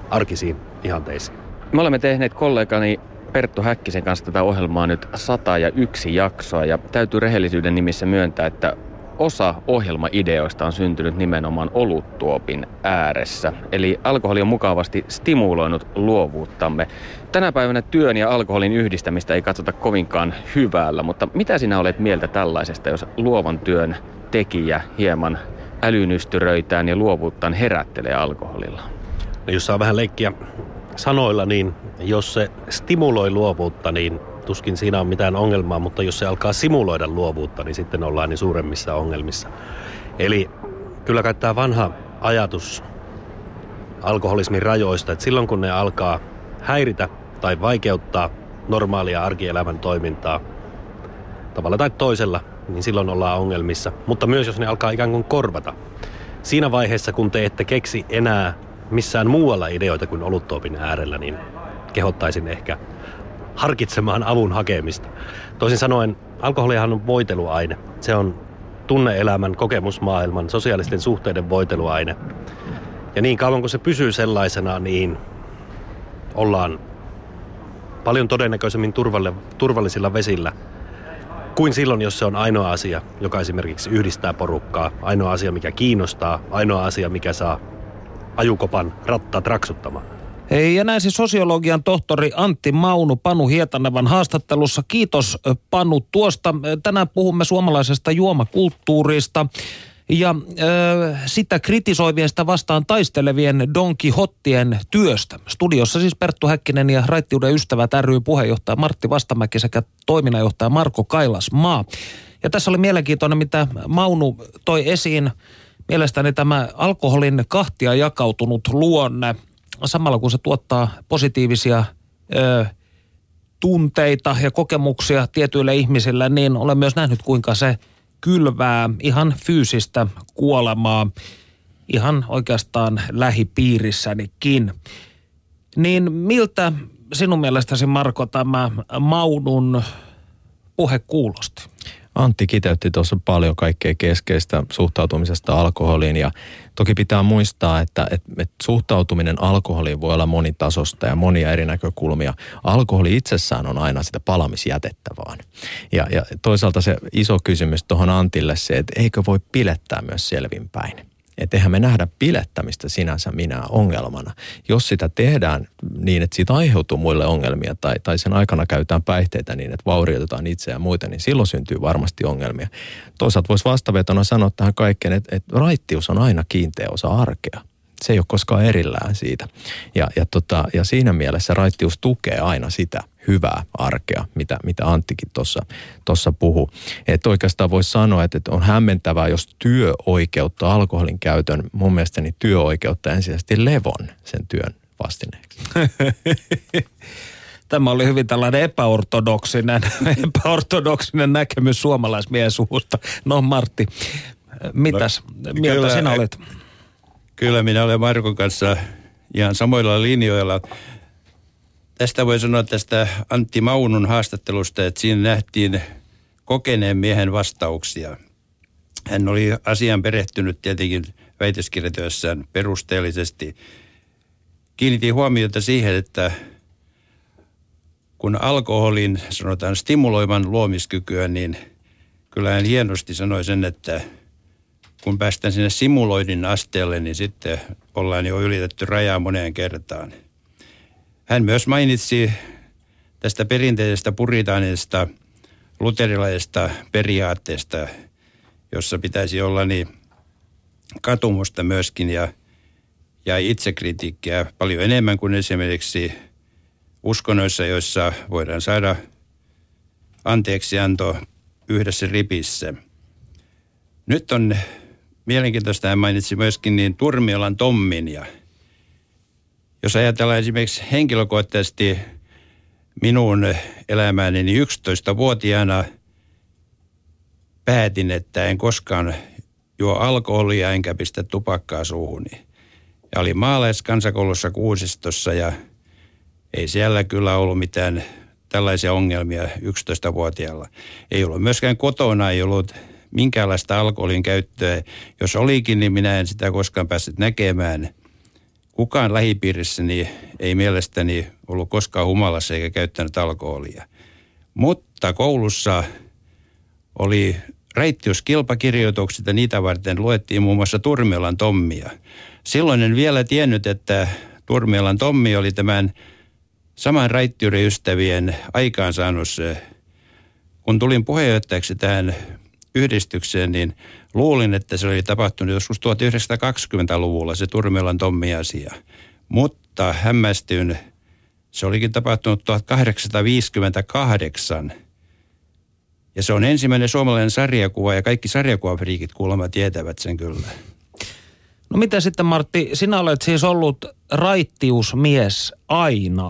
arkisiin ihanteisiin. Me olemme tehneet kollegani Perttu Häkkisen kanssa tätä ohjelmaa nyt sata ja yksi jaksoa ja täytyy rehellisyyden nimissä myöntää, että osa ohjelmaideoista on syntynyt nimenomaan oluttuopin ääressä. Eli alkoholi on mukavasti stimuloinut luovuuttamme. Tänä päivänä työn ja alkoholin yhdistämistä ei katsota kovinkaan hyvällä, mutta mitä sinä olet mieltä tällaisesta, jos luovan työn tekijä hieman älynystyröitään ja luovuuttaan herättelee alkoholilla? No, jos saa vähän leikkiä sanoilla, niin jos se stimuloi luovuutta, niin tuskin siinä on mitään ongelmaa, mutta jos se alkaa simuloida luovuutta, niin sitten ollaan niin suuremmissa ongelmissa. Eli kyllä kai tämä vanha ajatus alkoholismin rajoista, että silloin kun ne alkaa häiritä tai vaikeuttaa normaalia arkielämän toimintaa tavalla tai toisella, niin silloin ollaan ongelmissa. Mutta myös jos ne alkaa ikään kuin korvata. Siinä vaiheessa, kun te ette keksi enää missään muualla ideoita kuin oluttoopin äärellä, niin kehottaisin ehkä harkitsemaan avun hakemista. Toisin sanoen, alkoholihan on voiteluaine. Se on tunneelämän, kokemusmaailman, sosiaalisten suhteiden voiteluaine. Ja niin kauan kuin se pysyy sellaisena, niin ollaan paljon todennäköisemmin turvalle, turvallisilla vesillä kuin silloin, jos se on ainoa asia, joka esimerkiksi yhdistää porukkaa, ainoa asia, mikä kiinnostaa, ainoa asia, mikä saa ajukopan rattaat raksuttamaan. Ja näin siis sosiologian tohtori Antti Maunu Panu Hietanevan haastattelussa. Kiitos Panu tuosta. Tänään puhumme suomalaisesta juomakulttuurista ja ö, sitä kritisoivien sitä vastaan taistelevien Don Quixottien työstä. Studiossa siis Perttu Häkkinen ja Raittiuden ystävät ry puheenjohtaja Martti Vastamäki sekä toiminnanjohtaja Marko Kailas Maa. Ja tässä oli mielenkiintoinen, mitä Maunu toi esiin. Mielestäni tämä alkoholin kahtia jakautunut luonne – samalla kun se tuottaa positiivisia ö, tunteita ja kokemuksia tietyille ihmisille, niin olen myös nähnyt, kuinka se kylvää ihan fyysistä kuolemaa ihan oikeastaan lähipiirissänikin. Niin miltä sinun mielestäsi Marko tämä Maunun puhe kuulosti? Antti kiteytti tuossa paljon kaikkea keskeistä suhtautumisesta alkoholiin ja toki pitää muistaa, että, että, että suhtautuminen alkoholiin voi olla monitasosta ja monia eri näkökulmia. Alkoholi itsessään on aina sitä palamisjätettä vaan. Ja, ja toisaalta se iso kysymys tuohon Antille se, että eikö voi pilettää myös selvinpäin. Että eihän me nähdä pilettämistä sinänsä minä ongelmana. Jos sitä tehdään niin, että siitä aiheutuu muille ongelmia tai, tai sen aikana käytetään päihteitä niin, että vaurioitetaan itseä ja muita, niin silloin syntyy varmasti ongelmia. Toisaalta voisi vastavetona sanoa tähän kaikkeen, että, että raittius on aina kiinteä osa arkea se ei ole koskaan erillään siitä. Ja, ja, tota, ja siinä mielessä raittius tukee aina sitä hyvää arkea, mitä, mitä Anttikin tuossa puhuu. Että oikeastaan voisi sanoa, että, että on hämmentävää, jos työoikeutta alkoholin käytön, mun mielestäni työoikeutta ensisijaisesti levon sen työn vastineeksi. Tämä oli hyvin tällainen epäortodoksinen, epäortodoksinen näkemys suomalaismiehen suusta. No Martti, mitäs no, mieltä kyllä, sinä olet? Kyllä minä olen Markon kanssa ihan samoilla linjoilla. Tästä voi sanoa tästä Antti Maunun haastattelusta, että siinä nähtiin kokeneen miehen vastauksia. Hän oli asian perehtynyt tietenkin väitöskirjatyössään perusteellisesti. Kiinnitin huomiota siihen, että kun alkoholin sanotaan stimuloivan luomiskykyä, niin kyllä hän hienosti sanoi sen, että – kun päästään sinne simuloidin asteelle, niin sitten ollaan jo ylitetty rajaa moneen kertaan. Hän myös mainitsi tästä perinteisestä puritaanista luterilaisesta periaatteesta, jossa pitäisi olla niin katumusta myöskin ja, ja itsekritiikkiä paljon enemmän kuin esimerkiksi uskonnoissa, joissa voidaan saada anteeksianto yhdessä ripissä. Nyt on mielenkiintoista hän mainitsi myöskin niin Turmiolan Tommin ja jos ajatellaan esimerkiksi henkilökohtaisesti minun elämääni, niin 11-vuotiaana päätin, että en koskaan juo alkoholia enkä pistä tupakkaa suuhuni. Ja oli maalaiskansakoulussa kuusistossa ja ei siellä kyllä ollut mitään tällaisia ongelmia 11-vuotiaalla. Ei ollut myöskään kotona, ei ollut minkäänlaista alkoholin käyttöä. Jos olikin, niin minä en sitä koskaan päässyt näkemään. Kukaan lähipiirissäni ei mielestäni ollut koskaan humalassa eikä käyttänyt alkoholia. Mutta koulussa oli reittiuskilpakirjoitukset ja niitä varten luettiin muun muassa Turmiolan Tommia. Silloin en vielä tiennyt, että Turmiolan Tommi oli tämän saman raittiuden ystävien aikaansaannus. Kun tulin puheenjohtajaksi tähän yhdistykseen, niin luulin, että se oli tapahtunut joskus 1920-luvulla se Turmiolan Tommi-asia. Mutta hämmästyin, se olikin tapahtunut 1858. Ja se on ensimmäinen suomalainen sarjakuva ja kaikki sarjakuvafriikit kuulemma tietävät sen kyllä. No mitä sitten Martti, sinä olet siis ollut raittiusmies aina.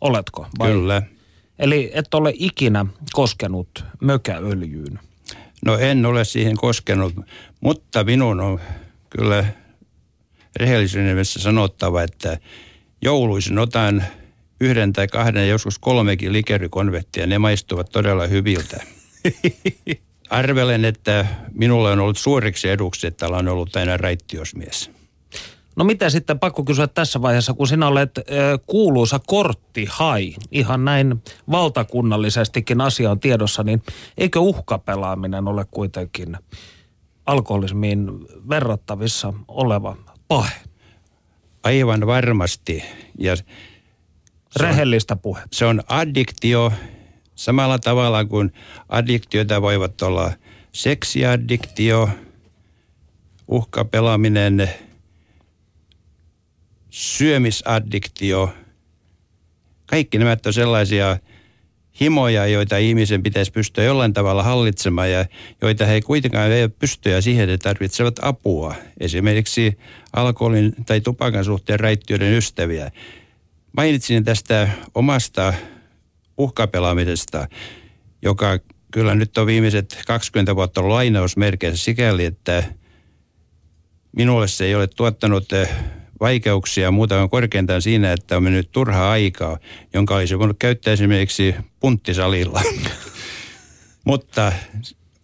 Oletko? Vai? Kyllä. Eli et ole ikinä koskenut mökäöljyyn. No en ole siihen koskenut, mutta minun on kyllä rehellisyyden sanottava, että jouluisin otan yhden tai kahden ja joskus kolmekin likerikonvettia. Ne maistuvat todella hyviltä. Arvelen, että minulle on ollut suureksi eduksi, että olen ollut aina raittiosmies. No mitä sitten, pakko kysyä tässä vaiheessa, kun sinä olet äh, kuuluisa korttihai, ihan näin valtakunnallisestikin asia on tiedossa, niin eikö uhkapelaaminen ole kuitenkin alkoholismiin verrattavissa oleva pahe? Aivan varmasti. Ja Rehellistä puhetta. Se on addiktio samalla tavalla kuin addiktioita voivat olla seksiaddiktio, uhkapelaaminen – syömisaddiktio, kaikki nämä on sellaisia himoja, joita ihmisen pitäisi pystyä jollain tavalla hallitsemaan ja joita he kuitenkaan ei pystyä siihen, että tarvitsevat apua. Esimerkiksi alkoholin tai tupakan suhteen raittiöiden ystäviä. Mainitsin tästä omasta uhkapelaamisesta, joka kyllä nyt on viimeiset 20 vuotta lainausmerkeissä sikäli, että minulle se ei ole tuottanut vaikeuksia muuta kuin korkeintaan siinä, että on mennyt turhaa aikaa, jonka olisi voinut käyttää esimerkiksi punttisalilla. Mutta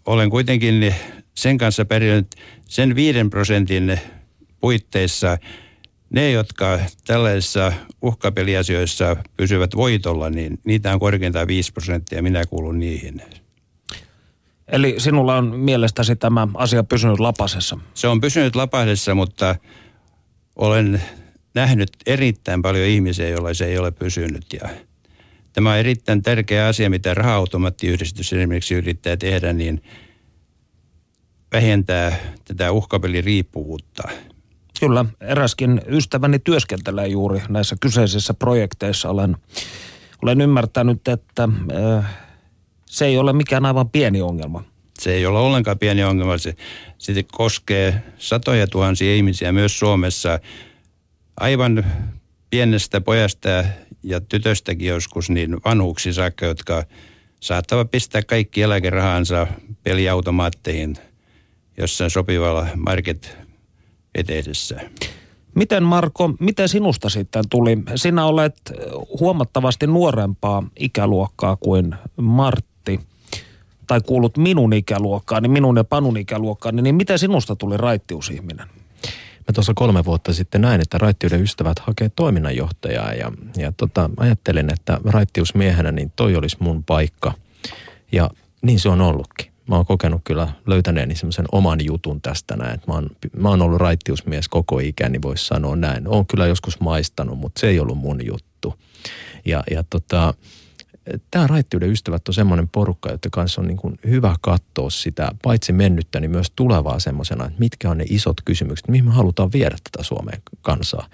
olen kuitenkin sen kanssa pärjännyt sen viiden prosentin puitteissa ne, jotka tällaisissa uhkapeliasioissa pysyvät voitolla, niin niitä on korkeintaan 5 prosenttia, minä kuulun niihin. Eli sinulla on mielestäsi tämä asia pysynyt lapasessa? Se on pysynyt lapasessa, mutta olen nähnyt erittäin paljon ihmisiä, joilla se ei ole pysynyt. Ja tämä on erittäin tärkeä asia, mitä raha-automaattiyhdistys esimerkiksi yrittää tehdä, niin vähentää tätä uhkapeliriippuvuutta. Kyllä, eräskin ystäväni työskentelee juuri näissä kyseisissä projekteissa. Olen, olen ymmärtänyt, että äh, se ei ole mikään aivan pieni ongelma. Se ei ole ollenkaan pieni ongelma. Se, se koskee satoja tuhansia ihmisiä myös Suomessa. Aivan pienestä pojasta ja tytöstäkin joskus niin vanhuksi saakka, jotka saattavat pistää kaikki eläkerahansa peliautomaatteihin jossain sopivalla market eteisessä. Miten Marko, miten sinusta sitten tuli? Sinä olet huomattavasti nuorempaa ikäluokkaa kuin Martti, tai kuulut minun ikäluokkaani, minun ja Panun ikäluokkaani, niin miten sinusta tuli raittiusihminen? Mä tuossa kolme vuotta sitten näin, että raittiuden ystävät hakee toiminnanjohtajaa ja, ja tota, ajattelin, että raittiusmiehenä niin toi olisi mun paikka. Ja niin se on ollutkin mä oon kokenut kyllä löytäneeni semmoisen oman jutun tästä näin. Että mä, oon, mä oon ollut raittiusmies koko ikäni, voisi sanoa näin. Oon kyllä joskus maistanut, mutta se ei ollut mun juttu. Ja, ja tota, tämä raittiuden ystävät on semmoinen porukka, jotta kanssa on niin kuin hyvä katsoa sitä, paitsi mennyttä, niin myös tulevaa semmoisena, että mitkä on ne isot kysymykset, mihin me halutaan viedä tätä Suomeen kansaa.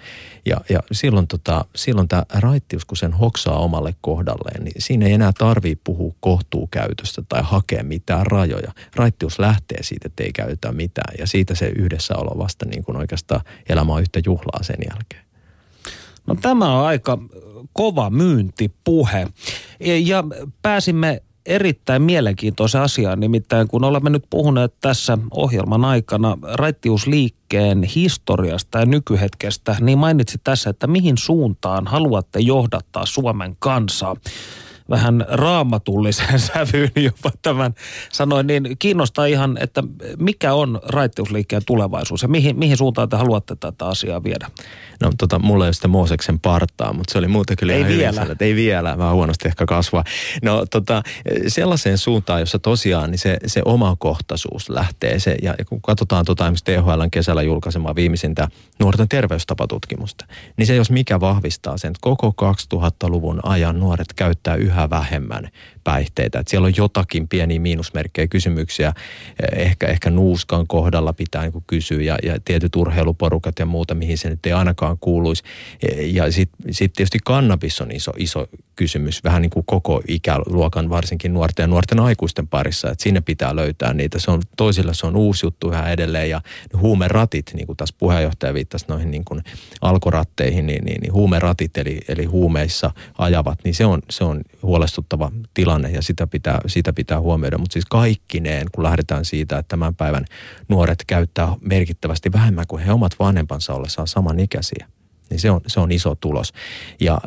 Ja, ja silloin, tota, silloin tämä raittius, kun sen hoksaa omalle kohdalleen, niin siinä ei enää tarvii puhua kohtuukäytöstä tai hakea mitään rajoja. Raittius lähtee siitä, että ei käytetä mitään ja siitä se yhdessäolo vasta niin kuin oikeastaan elämä on yhtä juhlaa sen jälkeen. No tämä on aika kova myyntipuhe. Ja pääsimme erittäin mielenkiintoisen asiaan, nimittäin kun olemme nyt puhuneet tässä ohjelman aikana raittiusliikkeen historiasta ja nykyhetkestä, niin mainitsit tässä, että mihin suuntaan haluatte johdattaa Suomen kansaa vähän raamatulliseen sävyyn jopa tämän sanoin, niin kiinnostaa ihan, että mikä on raittiusliikkeen tulevaisuus ja mihin, mihin suuntaan te haluatte tätä asiaa viedä? No tota, mulla ei ole sitä Mooseksen partaa, mutta se oli muuta kyllä ei ihan vielä. Hyvin, ei vielä, vähän huonosti ehkä kasvaa. No tota, sellaiseen suuntaan, jossa tosiaan niin se, se omakohtaisuus lähtee. Se, ja kun katsotaan tota esimerkiksi THLn kesällä julkaisemaa viimeisintä nuorten terveystapatutkimusta, niin se jos mikä vahvistaa sen, että koko 2000-luvun ajan nuoret käyttää yhä vähemmän päihteitä. Että siellä on jotakin pieniä miinusmerkkejä, kysymyksiä. Ehkä, ehkä nuuskan kohdalla pitää niin kysyä ja, ja tietyt urheiluporukat ja muuta, mihin se nyt ei ainakaan kuuluisi. Ja sitten sit tietysti kannabis on iso, iso kysymys, vähän niin kuin koko ikäluokan, varsinkin nuorten ja nuorten aikuisten parissa, että sinne pitää löytää niitä. Se on, toisilla se on uusi juttu yhä edelleen ja huumeratit, niin kuin tässä puheenjohtaja viittasi noihin niin kuin alkoratteihin, niin, niin, niin huumeratit eli, eli huumeissa ajavat, niin se on, se on huolestuttava tilanne ja sitä pitää, sitä pitää huomioida. Mutta siis kaikkineen, kun lähdetään siitä, että tämän päivän nuoret käyttää merkittävästi vähemmän kuin he omat vanhempansa ollessaan samanikäisiä niin se on, se on iso tulos. Ja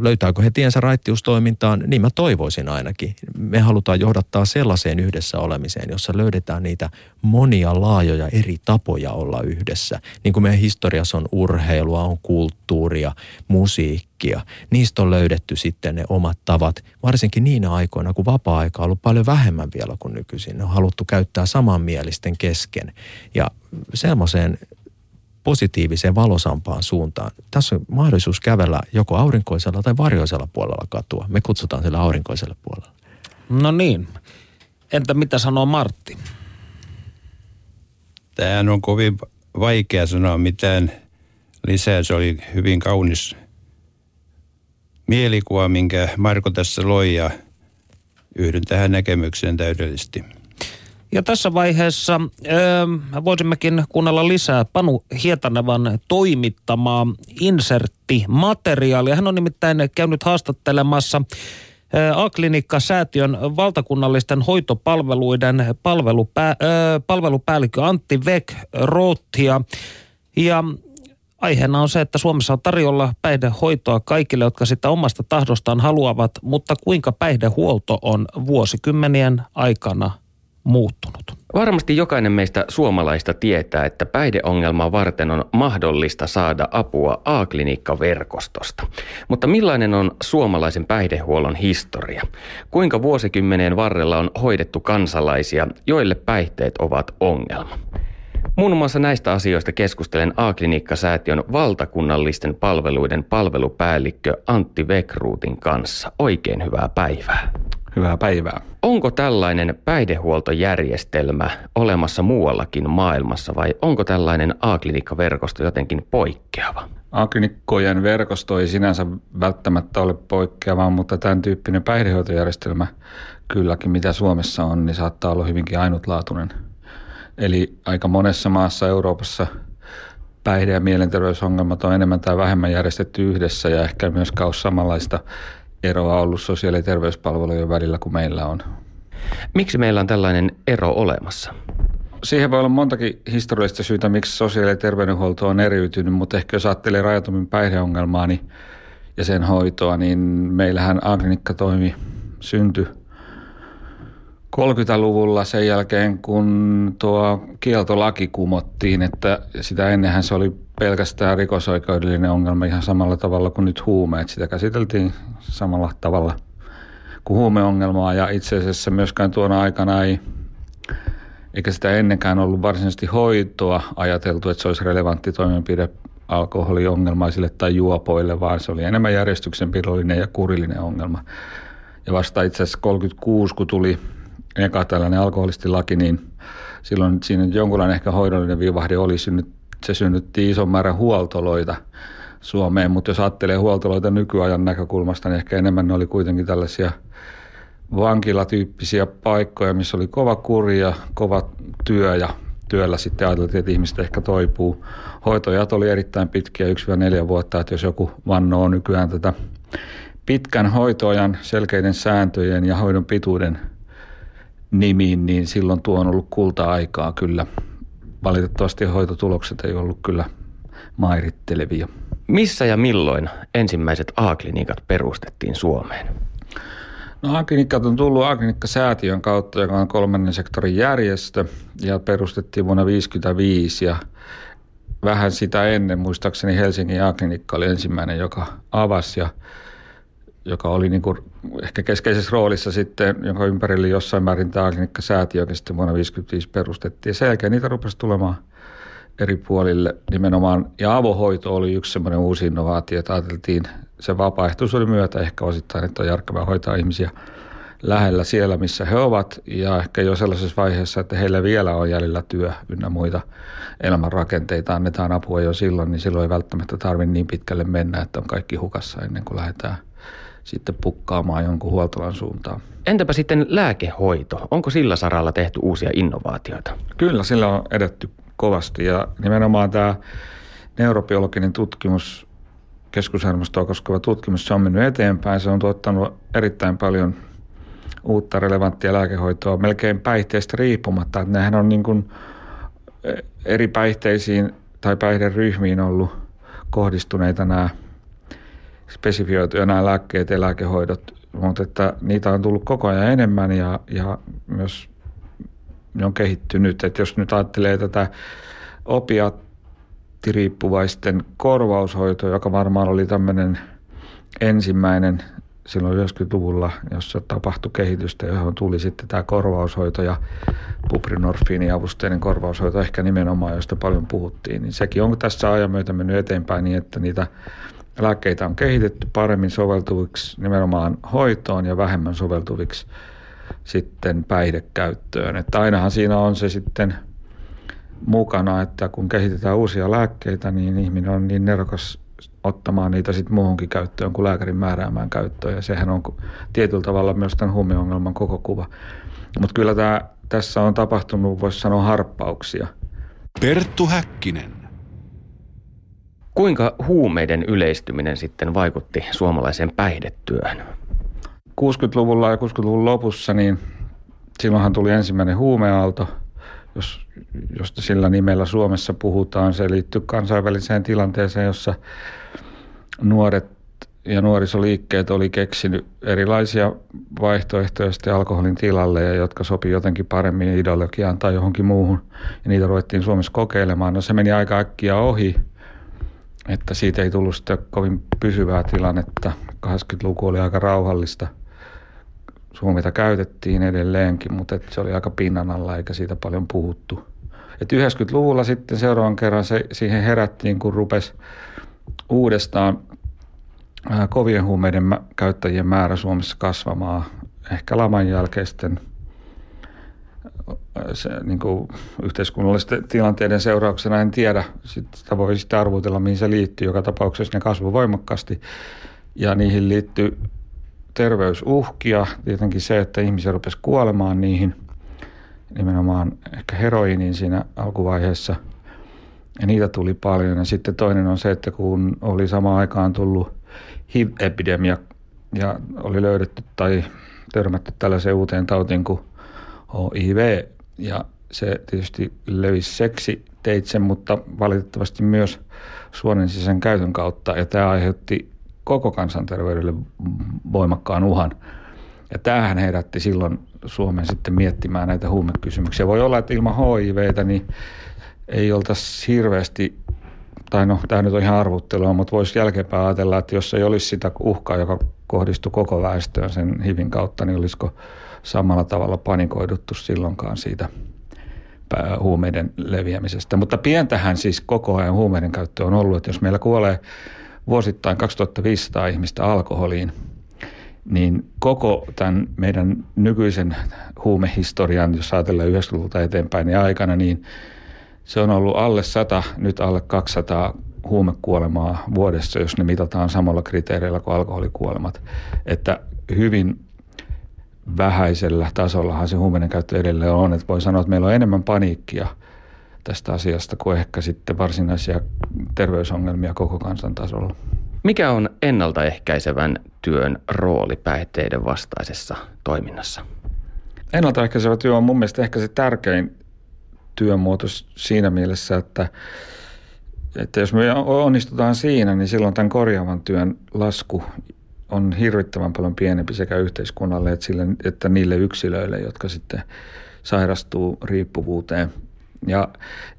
löytääkö he tiensä raittiustoimintaan, niin mä toivoisin ainakin. Me halutaan johdattaa sellaiseen yhdessä olemiseen, jossa löydetään niitä monia laajoja eri tapoja olla yhdessä. Niin kuin meidän historiassa on urheilua, on kulttuuria, musiikkia. Niistä on löydetty sitten ne omat tavat, varsinkin niinä aikoina, kun vapaa-aika on ollut paljon vähemmän vielä kuin nykyisin. Ne on haluttu käyttää samanmielisten kesken. Ja semmoiseen positiiviseen valosampaan suuntaan. Tässä on mahdollisuus kävellä joko aurinkoisella tai varjoisella puolella katua. Me kutsutaan sillä aurinkoiselle puolella. No niin. Entä mitä sanoo Martti? Tähän on kovin vaikea sanoa mitään lisää. Se oli hyvin kaunis mielikuva, minkä Marko tässä loi ja yhdyn tähän näkemykseen täydellisesti. Ja tässä vaiheessa äh, voisimmekin kuunnella lisää Panu Hietanevan toimittamaa inserttimateriaalia. Hän on nimittäin käynyt haastattelemassa A-klinikka-säätiön valtakunnallisten hoitopalveluiden palvelupää, palvelupäällikkö Antti Vek Rothia. Ja aiheena on se, että Suomessa on tarjolla päihdehoitoa kaikille, jotka sitä omasta tahdostaan haluavat, mutta kuinka päihdehuolto on vuosikymmenien aikana muuttunut? Varmasti jokainen meistä suomalaista tietää, että päihdeongelmaa varten on mahdollista saada apua A-klinikka-verkostosta. Mutta millainen on suomalaisen päihdehuollon historia? Kuinka vuosikymmeneen varrella on hoidettu kansalaisia, joille päihteet ovat ongelma? Muun muassa näistä asioista keskustelen A-klinikka-säätiön valtakunnallisten palveluiden palvelupäällikkö Antti Vekruutin kanssa. Oikein hyvää päivää. Hyvää päivää. Onko tällainen päihdehuoltojärjestelmä olemassa muuallakin maailmassa vai onko tällainen A-klinikkaverkosto jotenkin poikkeava? A-klinikkojen verkosto ei sinänsä välttämättä ole poikkeava, mutta tämän tyyppinen päihdehuoltojärjestelmä kylläkin, mitä Suomessa on, niin saattaa olla hyvinkin ainutlaatuinen. Eli aika monessa maassa Euroopassa päihde- ja mielenterveysongelmat on enemmän tai vähemmän järjestetty yhdessä ja ehkä myös kaus samanlaista eroa ollut sosiaali- ja terveyspalvelujen välillä kuin meillä on. Miksi meillä on tällainen ero olemassa? Siihen voi olla montakin historiallista syytä, miksi sosiaali- ja terveydenhuolto on eriytynyt, mutta ehkä jos ajattelee rajatummin päihdeongelmaa niin, ja sen hoitoa, niin meillähän Agnikka toimi, syntyi 30-luvulla sen jälkeen, kun tuo kieltolaki kumottiin, että sitä ennenhän se oli pelkästään rikosoikeudellinen ongelma ihan samalla tavalla kuin nyt huumeet. Sitä käsiteltiin samalla tavalla kuin huumeongelmaa ja itse asiassa myöskään tuona aikana ei, eikä sitä ennenkään ollut varsinaisesti hoitoa ajateltu, että se olisi relevantti toimenpide alkoholiongelmaisille tai juopoille, vaan se oli enemmän järjestyksenpidollinen ja kurillinen ongelma. Ja vasta itse asiassa 36, kun tuli eka tällainen alkoholistilaki, niin silloin siinä jonkunlainen ehkä hoidollinen vivahde oli synnyt, se synnytti ison määrän huoltoloita Suomeen, mutta jos ajattelee huoltoloita nykyajan näkökulmasta, niin ehkä enemmän ne oli kuitenkin tällaisia vankilatyyppisiä paikkoja, missä oli kova kuri ja kova työ ja työllä sitten ajateltiin, että ihmiset ehkä toipuu. Hoitojat oli erittäin pitkiä, 1-4 vuotta, että jos joku vannoo nykyään tätä pitkän hoitoajan selkeiden sääntöjen ja hoidon pituuden – nimiin, niin silloin tuo on ollut kulta-aikaa kyllä. Valitettavasti hoitotulokset ei ollut kyllä mairittelevia. Missä ja milloin ensimmäiset A-klinikat perustettiin Suomeen? No A-klinikat on tullut A-klinikka-säätiön kautta, joka on kolmannen sektorin järjestö ja perustettiin vuonna 1955 ja vähän sitä ennen muistaakseni Helsingin A-klinikka oli ensimmäinen, joka avasi ja joka oli niin kuin ehkä keskeisessä roolissa sitten, jonka ympärille jossain määrin tämä säätiö, joka sitten vuonna 1955 perustettiin. Ja sen jälkeen niitä rupesi tulemaan eri puolille nimenomaan. Ja avohoito oli yksi semmoinen uusi innovaatio, että ajateltiin se vapaaehtoisuuden myötä ehkä osittain, että on järkevää hoitaa ihmisiä lähellä siellä, missä he ovat. Ja ehkä jo sellaisessa vaiheessa, että heillä vielä on jäljellä työ ynnä muita elämänrakenteita, annetaan apua jo silloin, niin silloin ei välttämättä tarvitse niin pitkälle mennä, että on kaikki hukassa ennen kuin lähdetään – sitten pukkaamaan jonkun huoltolan suuntaan. Entäpä sitten lääkehoito? Onko sillä saralla tehty uusia innovaatioita? Kyllä, sillä on edetty kovasti ja nimenomaan tämä neurobiologinen tutkimus, keskushermostoa koskeva tutkimus, se on mennyt eteenpäin. Se on tuottanut erittäin paljon uutta relevanttia lääkehoitoa melkein päihteistä riippumatta. Että nehän on niin kuin eri päihteisiin tai päihderyhmiin ollut kohdistuneita nämä – spesifioituja nämä lääkkeet ja lääkehoidot, mutta että niitä on tullut koko ajan enemmän ja, ja myös ne on kehittynyt. Että jos nyt ajattelee tätä opiattiriippuvaisten korvaushoitoa, joka varmaan oli tämmöinen ensimmäinen silloin 90-luvulla, jossa tapahtui kehitystä, johon tuli sitten tämä korvaushoito ja avusteinen korvaushoito, ehkä nimenomaan, josta paljon puhuttiin, niin sekin on tässä ajan myötä mennyt eteenpäin niin, että niitä Lääkkeitä on kehitetty paremmin soveltuviksi nimenomaan hoitoon ja vähemmän soveltuviksi sitten päihdekäyttöön. Että ainahan siinä on se sitten mukana, että kun kehitetään uusia lääkkeitä, niin ihminen on niin nerokas ottamaan niitä sitten muuhunkin käyttöön kuin lääkärin määräämään käyttöön. Ja sehän on tietyllä tavalla myös tämän huumeongelman koko kuva. Mutta kyllä tämä, tässä on tapahtunut, voisi sanoa, harppauksia. Perttu Häkkinen. Kuinka huumeiden yleistyminen sitten vaikutti suomalaiseen päihdetyöhön? 60-luvulla ja 60-luvun lopussa, niin silloinhan tuli ensimmäinen huumeaalto, jos, josta sillä nimellä Suomessa puhutaan. Se liittyy kansainväliseen tilanteeseen, jossa nuoret ja nuorisoliikkeet oli keksinyt erilaisia vaihtoehtoja sitten alkoholin tilalle, ja jotka sopi jotenkin paremmin ideologiaan tai johonkin muuhun. Ja niitä ruvettiin Suomessa kokeilemaan. No se meni aika äkkiä ohi, että siitä ei tullut sitä kovin pysyvää tilannetta. 80-luku oli aika rauhallista. Suomita käytettiin edelleenkin, mutta se oli aika pinnan alla eikä siitä paljon puhuttu. Et 90-luvulla sitten seuraavan kerran se, siihen herättiin, kun rupesi uudestaan kovien huumeiden käyttäjien määrä Suomessa kasvamaan. Ehkä laman jälkeisten se, niin kuin yhteiskunnallisten tilanteiden seurauksena en tiedä. Sitä voi sitten arvutella, mihin se liittyy. Joka tapauksessa ne kasvoi voimakkaasti ja niihin liittyy terveysuhkia. Tietenkin se, että ihmisiä rupesi kuolemaan niihin, nimenomaan ehkä heroiniin siinä alkuvaiheessa. Ja niitä tuli paljon. Ja sitten toinen on se, että kun oli samaan aikaan tullut HIV-epidemia ja oli löydetty tai törmätty tällaiseen uuteen tautiin kuin HIV. Ja se tietysti levisi seksi teitse, mutta valitettavasti myös suonen sisän käytön kautta. Ja tämä aiheutti koko kansanterveydelle voimakkaan uhan. Ja tämähän herätti silloin Suomen sitten miettimään näitä huumekysymyksiä. Voi olla, että ilman HIVtä niin ei oltaisi hirveästi tai no tämä nyt on ihan arvuttelua, mutta voisi jälkeenpäin ajatella, että jos ei olisi sitä uhkaa, joka kohdistui koko väestöön sen hivin kautta, niin olisiko samalla tavalla panikoiduttu silloinkaan siitä huumeiden leviämisestä. Mutta pientähän siis koko ajan huumeiden käyttö on ollut, että jos meillä kuolee vuosittain 2500 ihmistä alkoholiin, niin koko tämän meidän nykyisen huumehistorian, jos ajatellaan 90-luvulta eteenpäin, niin aikana, niin se on ollut alle 100, nyt alle 200 huumekuolemaa vuodessa, jos ne mitataan samalla kriteereillä kuin alkoholikuolemat. Että hyvin vähäisellä tasollahan se huumeiden käyttö edelleen on. Että voi sanoa, että meillä on enemmän paniikkia tästä asiasta kuin ehkä sitten varsinaisia terveysongelmia koko kansan tasolla. Mikä on ennaltaehkäisevän työn rooli päihteiden vastaisessa toiminnassa? Ennaltaehkäisevä työ on mun mielestä ehkä se tärkein työmuoto siinä mielessä, että, että jos me onnistutaan siinä, niin silloin tämän korjaavan työn lasku on hirvittävän paljon pienempi sekä yhteiskunnalle että, sille, että niille yksilöille, jotka sitten sairastuu riippuvuuteen. Ja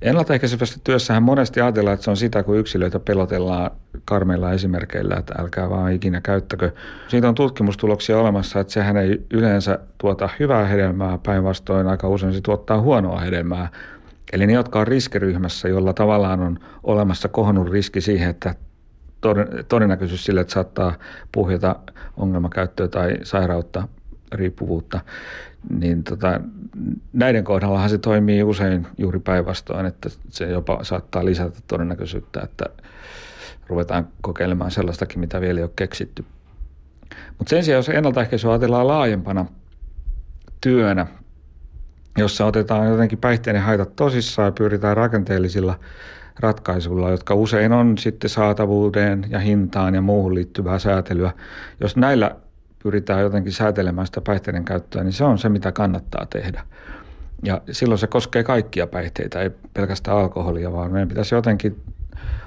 ennaltaehkäisevässä työssähän monesti ajatellaan, että se on sitä, kun yksilöitä pelotellaan karmeilla esimerkkeillä, että älkää vaan ikinä käyttäkö. Siitä on tutkimustuloksia olemassa, että sehän ei yleensä tuota hyvää hedelmää, päinvastoin aika usein se tuottaa huonoa hedelmää. Eli ne, jotka on riskiryhmässä, jolla tavallaan on olemassa kohonnut riski siihen, että todennäköisyys sille, että saattaa puhjata ongelmakäyttöä tai sairautta, riippuvuutta, niin tota, näiden kohdallahan se toimii usein juuri päinvastoin, että se jopa saattaa lisätä todennäköisyyttä, että ruvetaan kokeilemaan sellaistakin, mitä vielä ei ole keksitty. Mutta sen sijaan, jos ennaltaehkäisy ajatellaan laajempana työnä, jossa otetaan jotenkin päihteiden haitat tosissaan ja pyritään rakenteellisilla ratkaisuilla, jotka usein on sitten saatavuuteen ja hintaan ja muuhun liittyvää säätelyä. Jos näillä pyritään jotenkin säätelemään sitä päihteiden käyttöä, niin se on se, mitä kannattaa tehdä. Ja silloin se koskee kaikkia päihteitä, ei pelkästään alkoholia, vaan meidän pitäisi jotenkin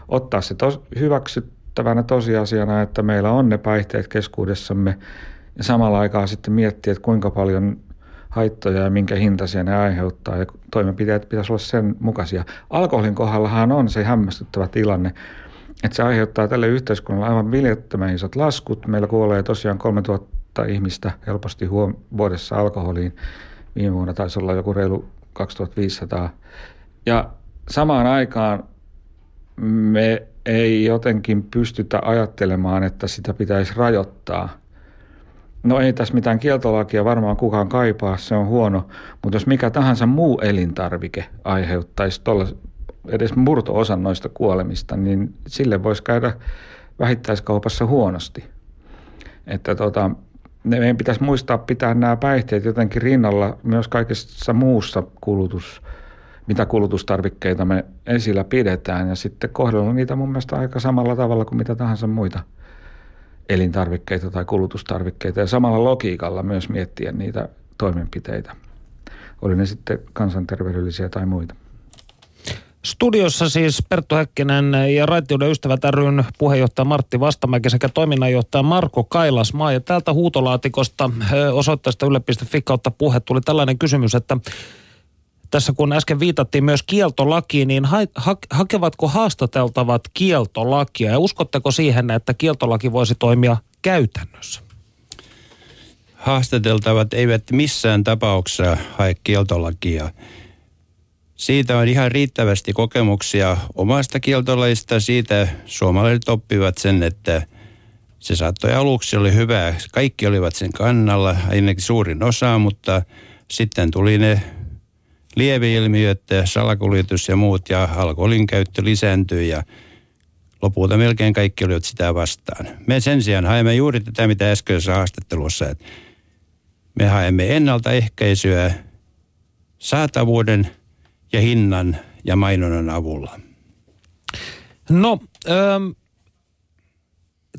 ottaa se tos, hyväksyttävänä tosiasiana, että meillä on ne päihteet keskuudessamme ja samalla aikaa sitten miettiä, että kuinka paljon haittoja ja minkä hintaisia ne aiheuttaa ja toimenpiteet pitäisi olla sen mukaisia. Alkoholin kohdallahan on se hämmästyttävä tilanne, että se aiheuttaa tälle yhteiskunnalle aivan viljettömän isot laskut. Meillä kuolee tosiaan 3000 ihmistä helposti huom- vuodessa alkoholiin. Viime vuonna taisi olla joku reilu 2500. Ja samaan aikaan me ei jotenkin pystytä ajattelemaan, että sitä pitäisi rajoittaa. No ei tässä mitään kieltolakia varmaan kukaan kaipaa, se on huono, mutta jos mikä tahansa muu elintarvike aiheuttaisi tuolla edes murto-osan noista kuolemista, niin sille voisi käydä vähittäiskaupassa huonosti. Että tota, meidän pitäisi muistaa pitää nämä päihteet jotenkin rinnalla myös kaikessa muussa kulutus, mitä kulutustarvikkeita me esillä pidetään ja sitten kohdella niitä mun mielestä aika samalla tavalla kuin mitä tahansa muita elintarvikkeita tai kulutustarvikkeita ja samalla logiikalla myös miettiä niitä toimenpiteitä. Oli ne sitten kansanterveydellisiä tai muita. Studiossa siis Perttu Häkkinen ja Raittiuden ystävät ryn puheenjohtaja Martti Vastamäki sekä toiminnanjohtaja Marko Kailasmaa. Ja täältä huutolaatikosta osoitteesta yle.fi kautta puhe tuli tällainen kysymys, että tässä kun äsken viitattiin myös kieltolakiin, niin ha- ha- hakevatko haastateltavat kieltolakia ja uskotteko siihen, että kieltolaki voisi toimia käytännössä? Haastateltavat eivät missään tapauksessa hae kieltolakia. Siitä on ihan riittävästi kokemuksia omasta kieltolaista. Siitä suomalaiset oppivat sen, että se saattoi aluksi oli hyvä. Kaikki olivat sen kannalla, ainakin suurin osa, mutta sitten tuli ne lieveilmiöt, salakuljetus ja muut ja alkoholin käyttö lisääntyi ja lopulta melkein kaikki olivat sitä vastaan. Me sen sijaan haemme juuri tätä, mitä äskeisessä haastattelussa, että me haemme ennaltaehkäisyä saatavuuden ja hinnan ja mainonnan avulla. No, ähm,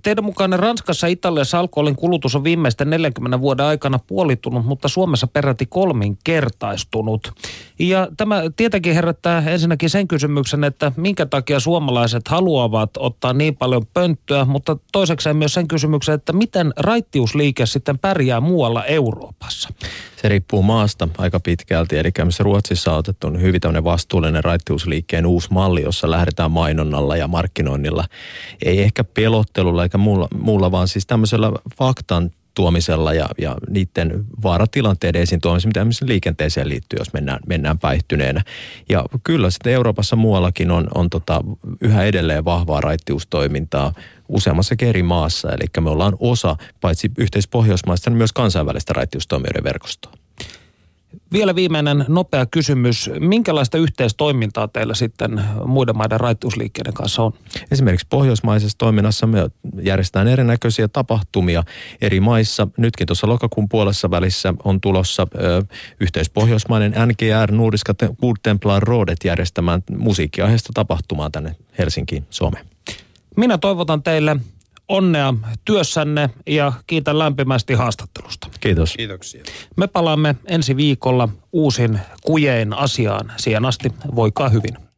teidän mukaan Ranskassa ja Italiassa alkoholin kulutus on viimeisten 40 vuoden aikana puolitunut, mutta Suomessa peräti kolminkertaistunut. Ja tämä tietenkin herättää ensinnäkin sen kysymyksen, että minkä takia suomalaiset haluavat ottaa niin paljon pönttöä, mutta toisekseen myös sen kysymyksen, että miten raittiusliike sitten pärjää muualla Euroopassa. Se riippuu maasta aika pitkälti, eli missä Ruotsissa on otettu hyvin tämmöinen vastuullinen raittiusliikkeen uusi malli, jossa lähdetään mainonnalla ja markkinoinnilla. Ei ehkä pelottelulla eikä muulla, muulla vaan siis tämmöisellä faktan tuomisella ja, ja niiden vaaratilanteiden esiin tuomisella, mitä liikenteeseen liittyy, jos mennään, mennään päihtyneenä. Ja kyllä sitten Euroopassa muuallakin on, on tota, yhä edelleen vahvaa raittiustoimintaa useammassa eri maassa. Eli me ollaan osa paitsi yhteispohjoismaista, niin myös kansainvälistä raittiustoimijoiden verkostoa. Vielä viimeinen nopea kysymys. Minkälaista yhteistoimintaa teillä sitten muiden maiden raittiusliikkeiden kanssa on? Esimerkiksi pohjoismaisessa toiminnassa me järjestetään erinäköisiä tapahtumia eri maissa. Nytkin tuossa lokakuun puolessa välissä on tulossa ö, yhteispohjoismainen NGR Nordiska Templar Rådet järjestämään musiikkiaiheesta tapahtumaa tänne Helsinkiin, Suomeen. Minä toivotan teille onnea työssänne ja kiitän lämpimästi haastattelusta. Kiitos. Kiitoksia. Me palaamme ensi viikolla uusin kujein asiaan. Siihen asti voikaa hyvin.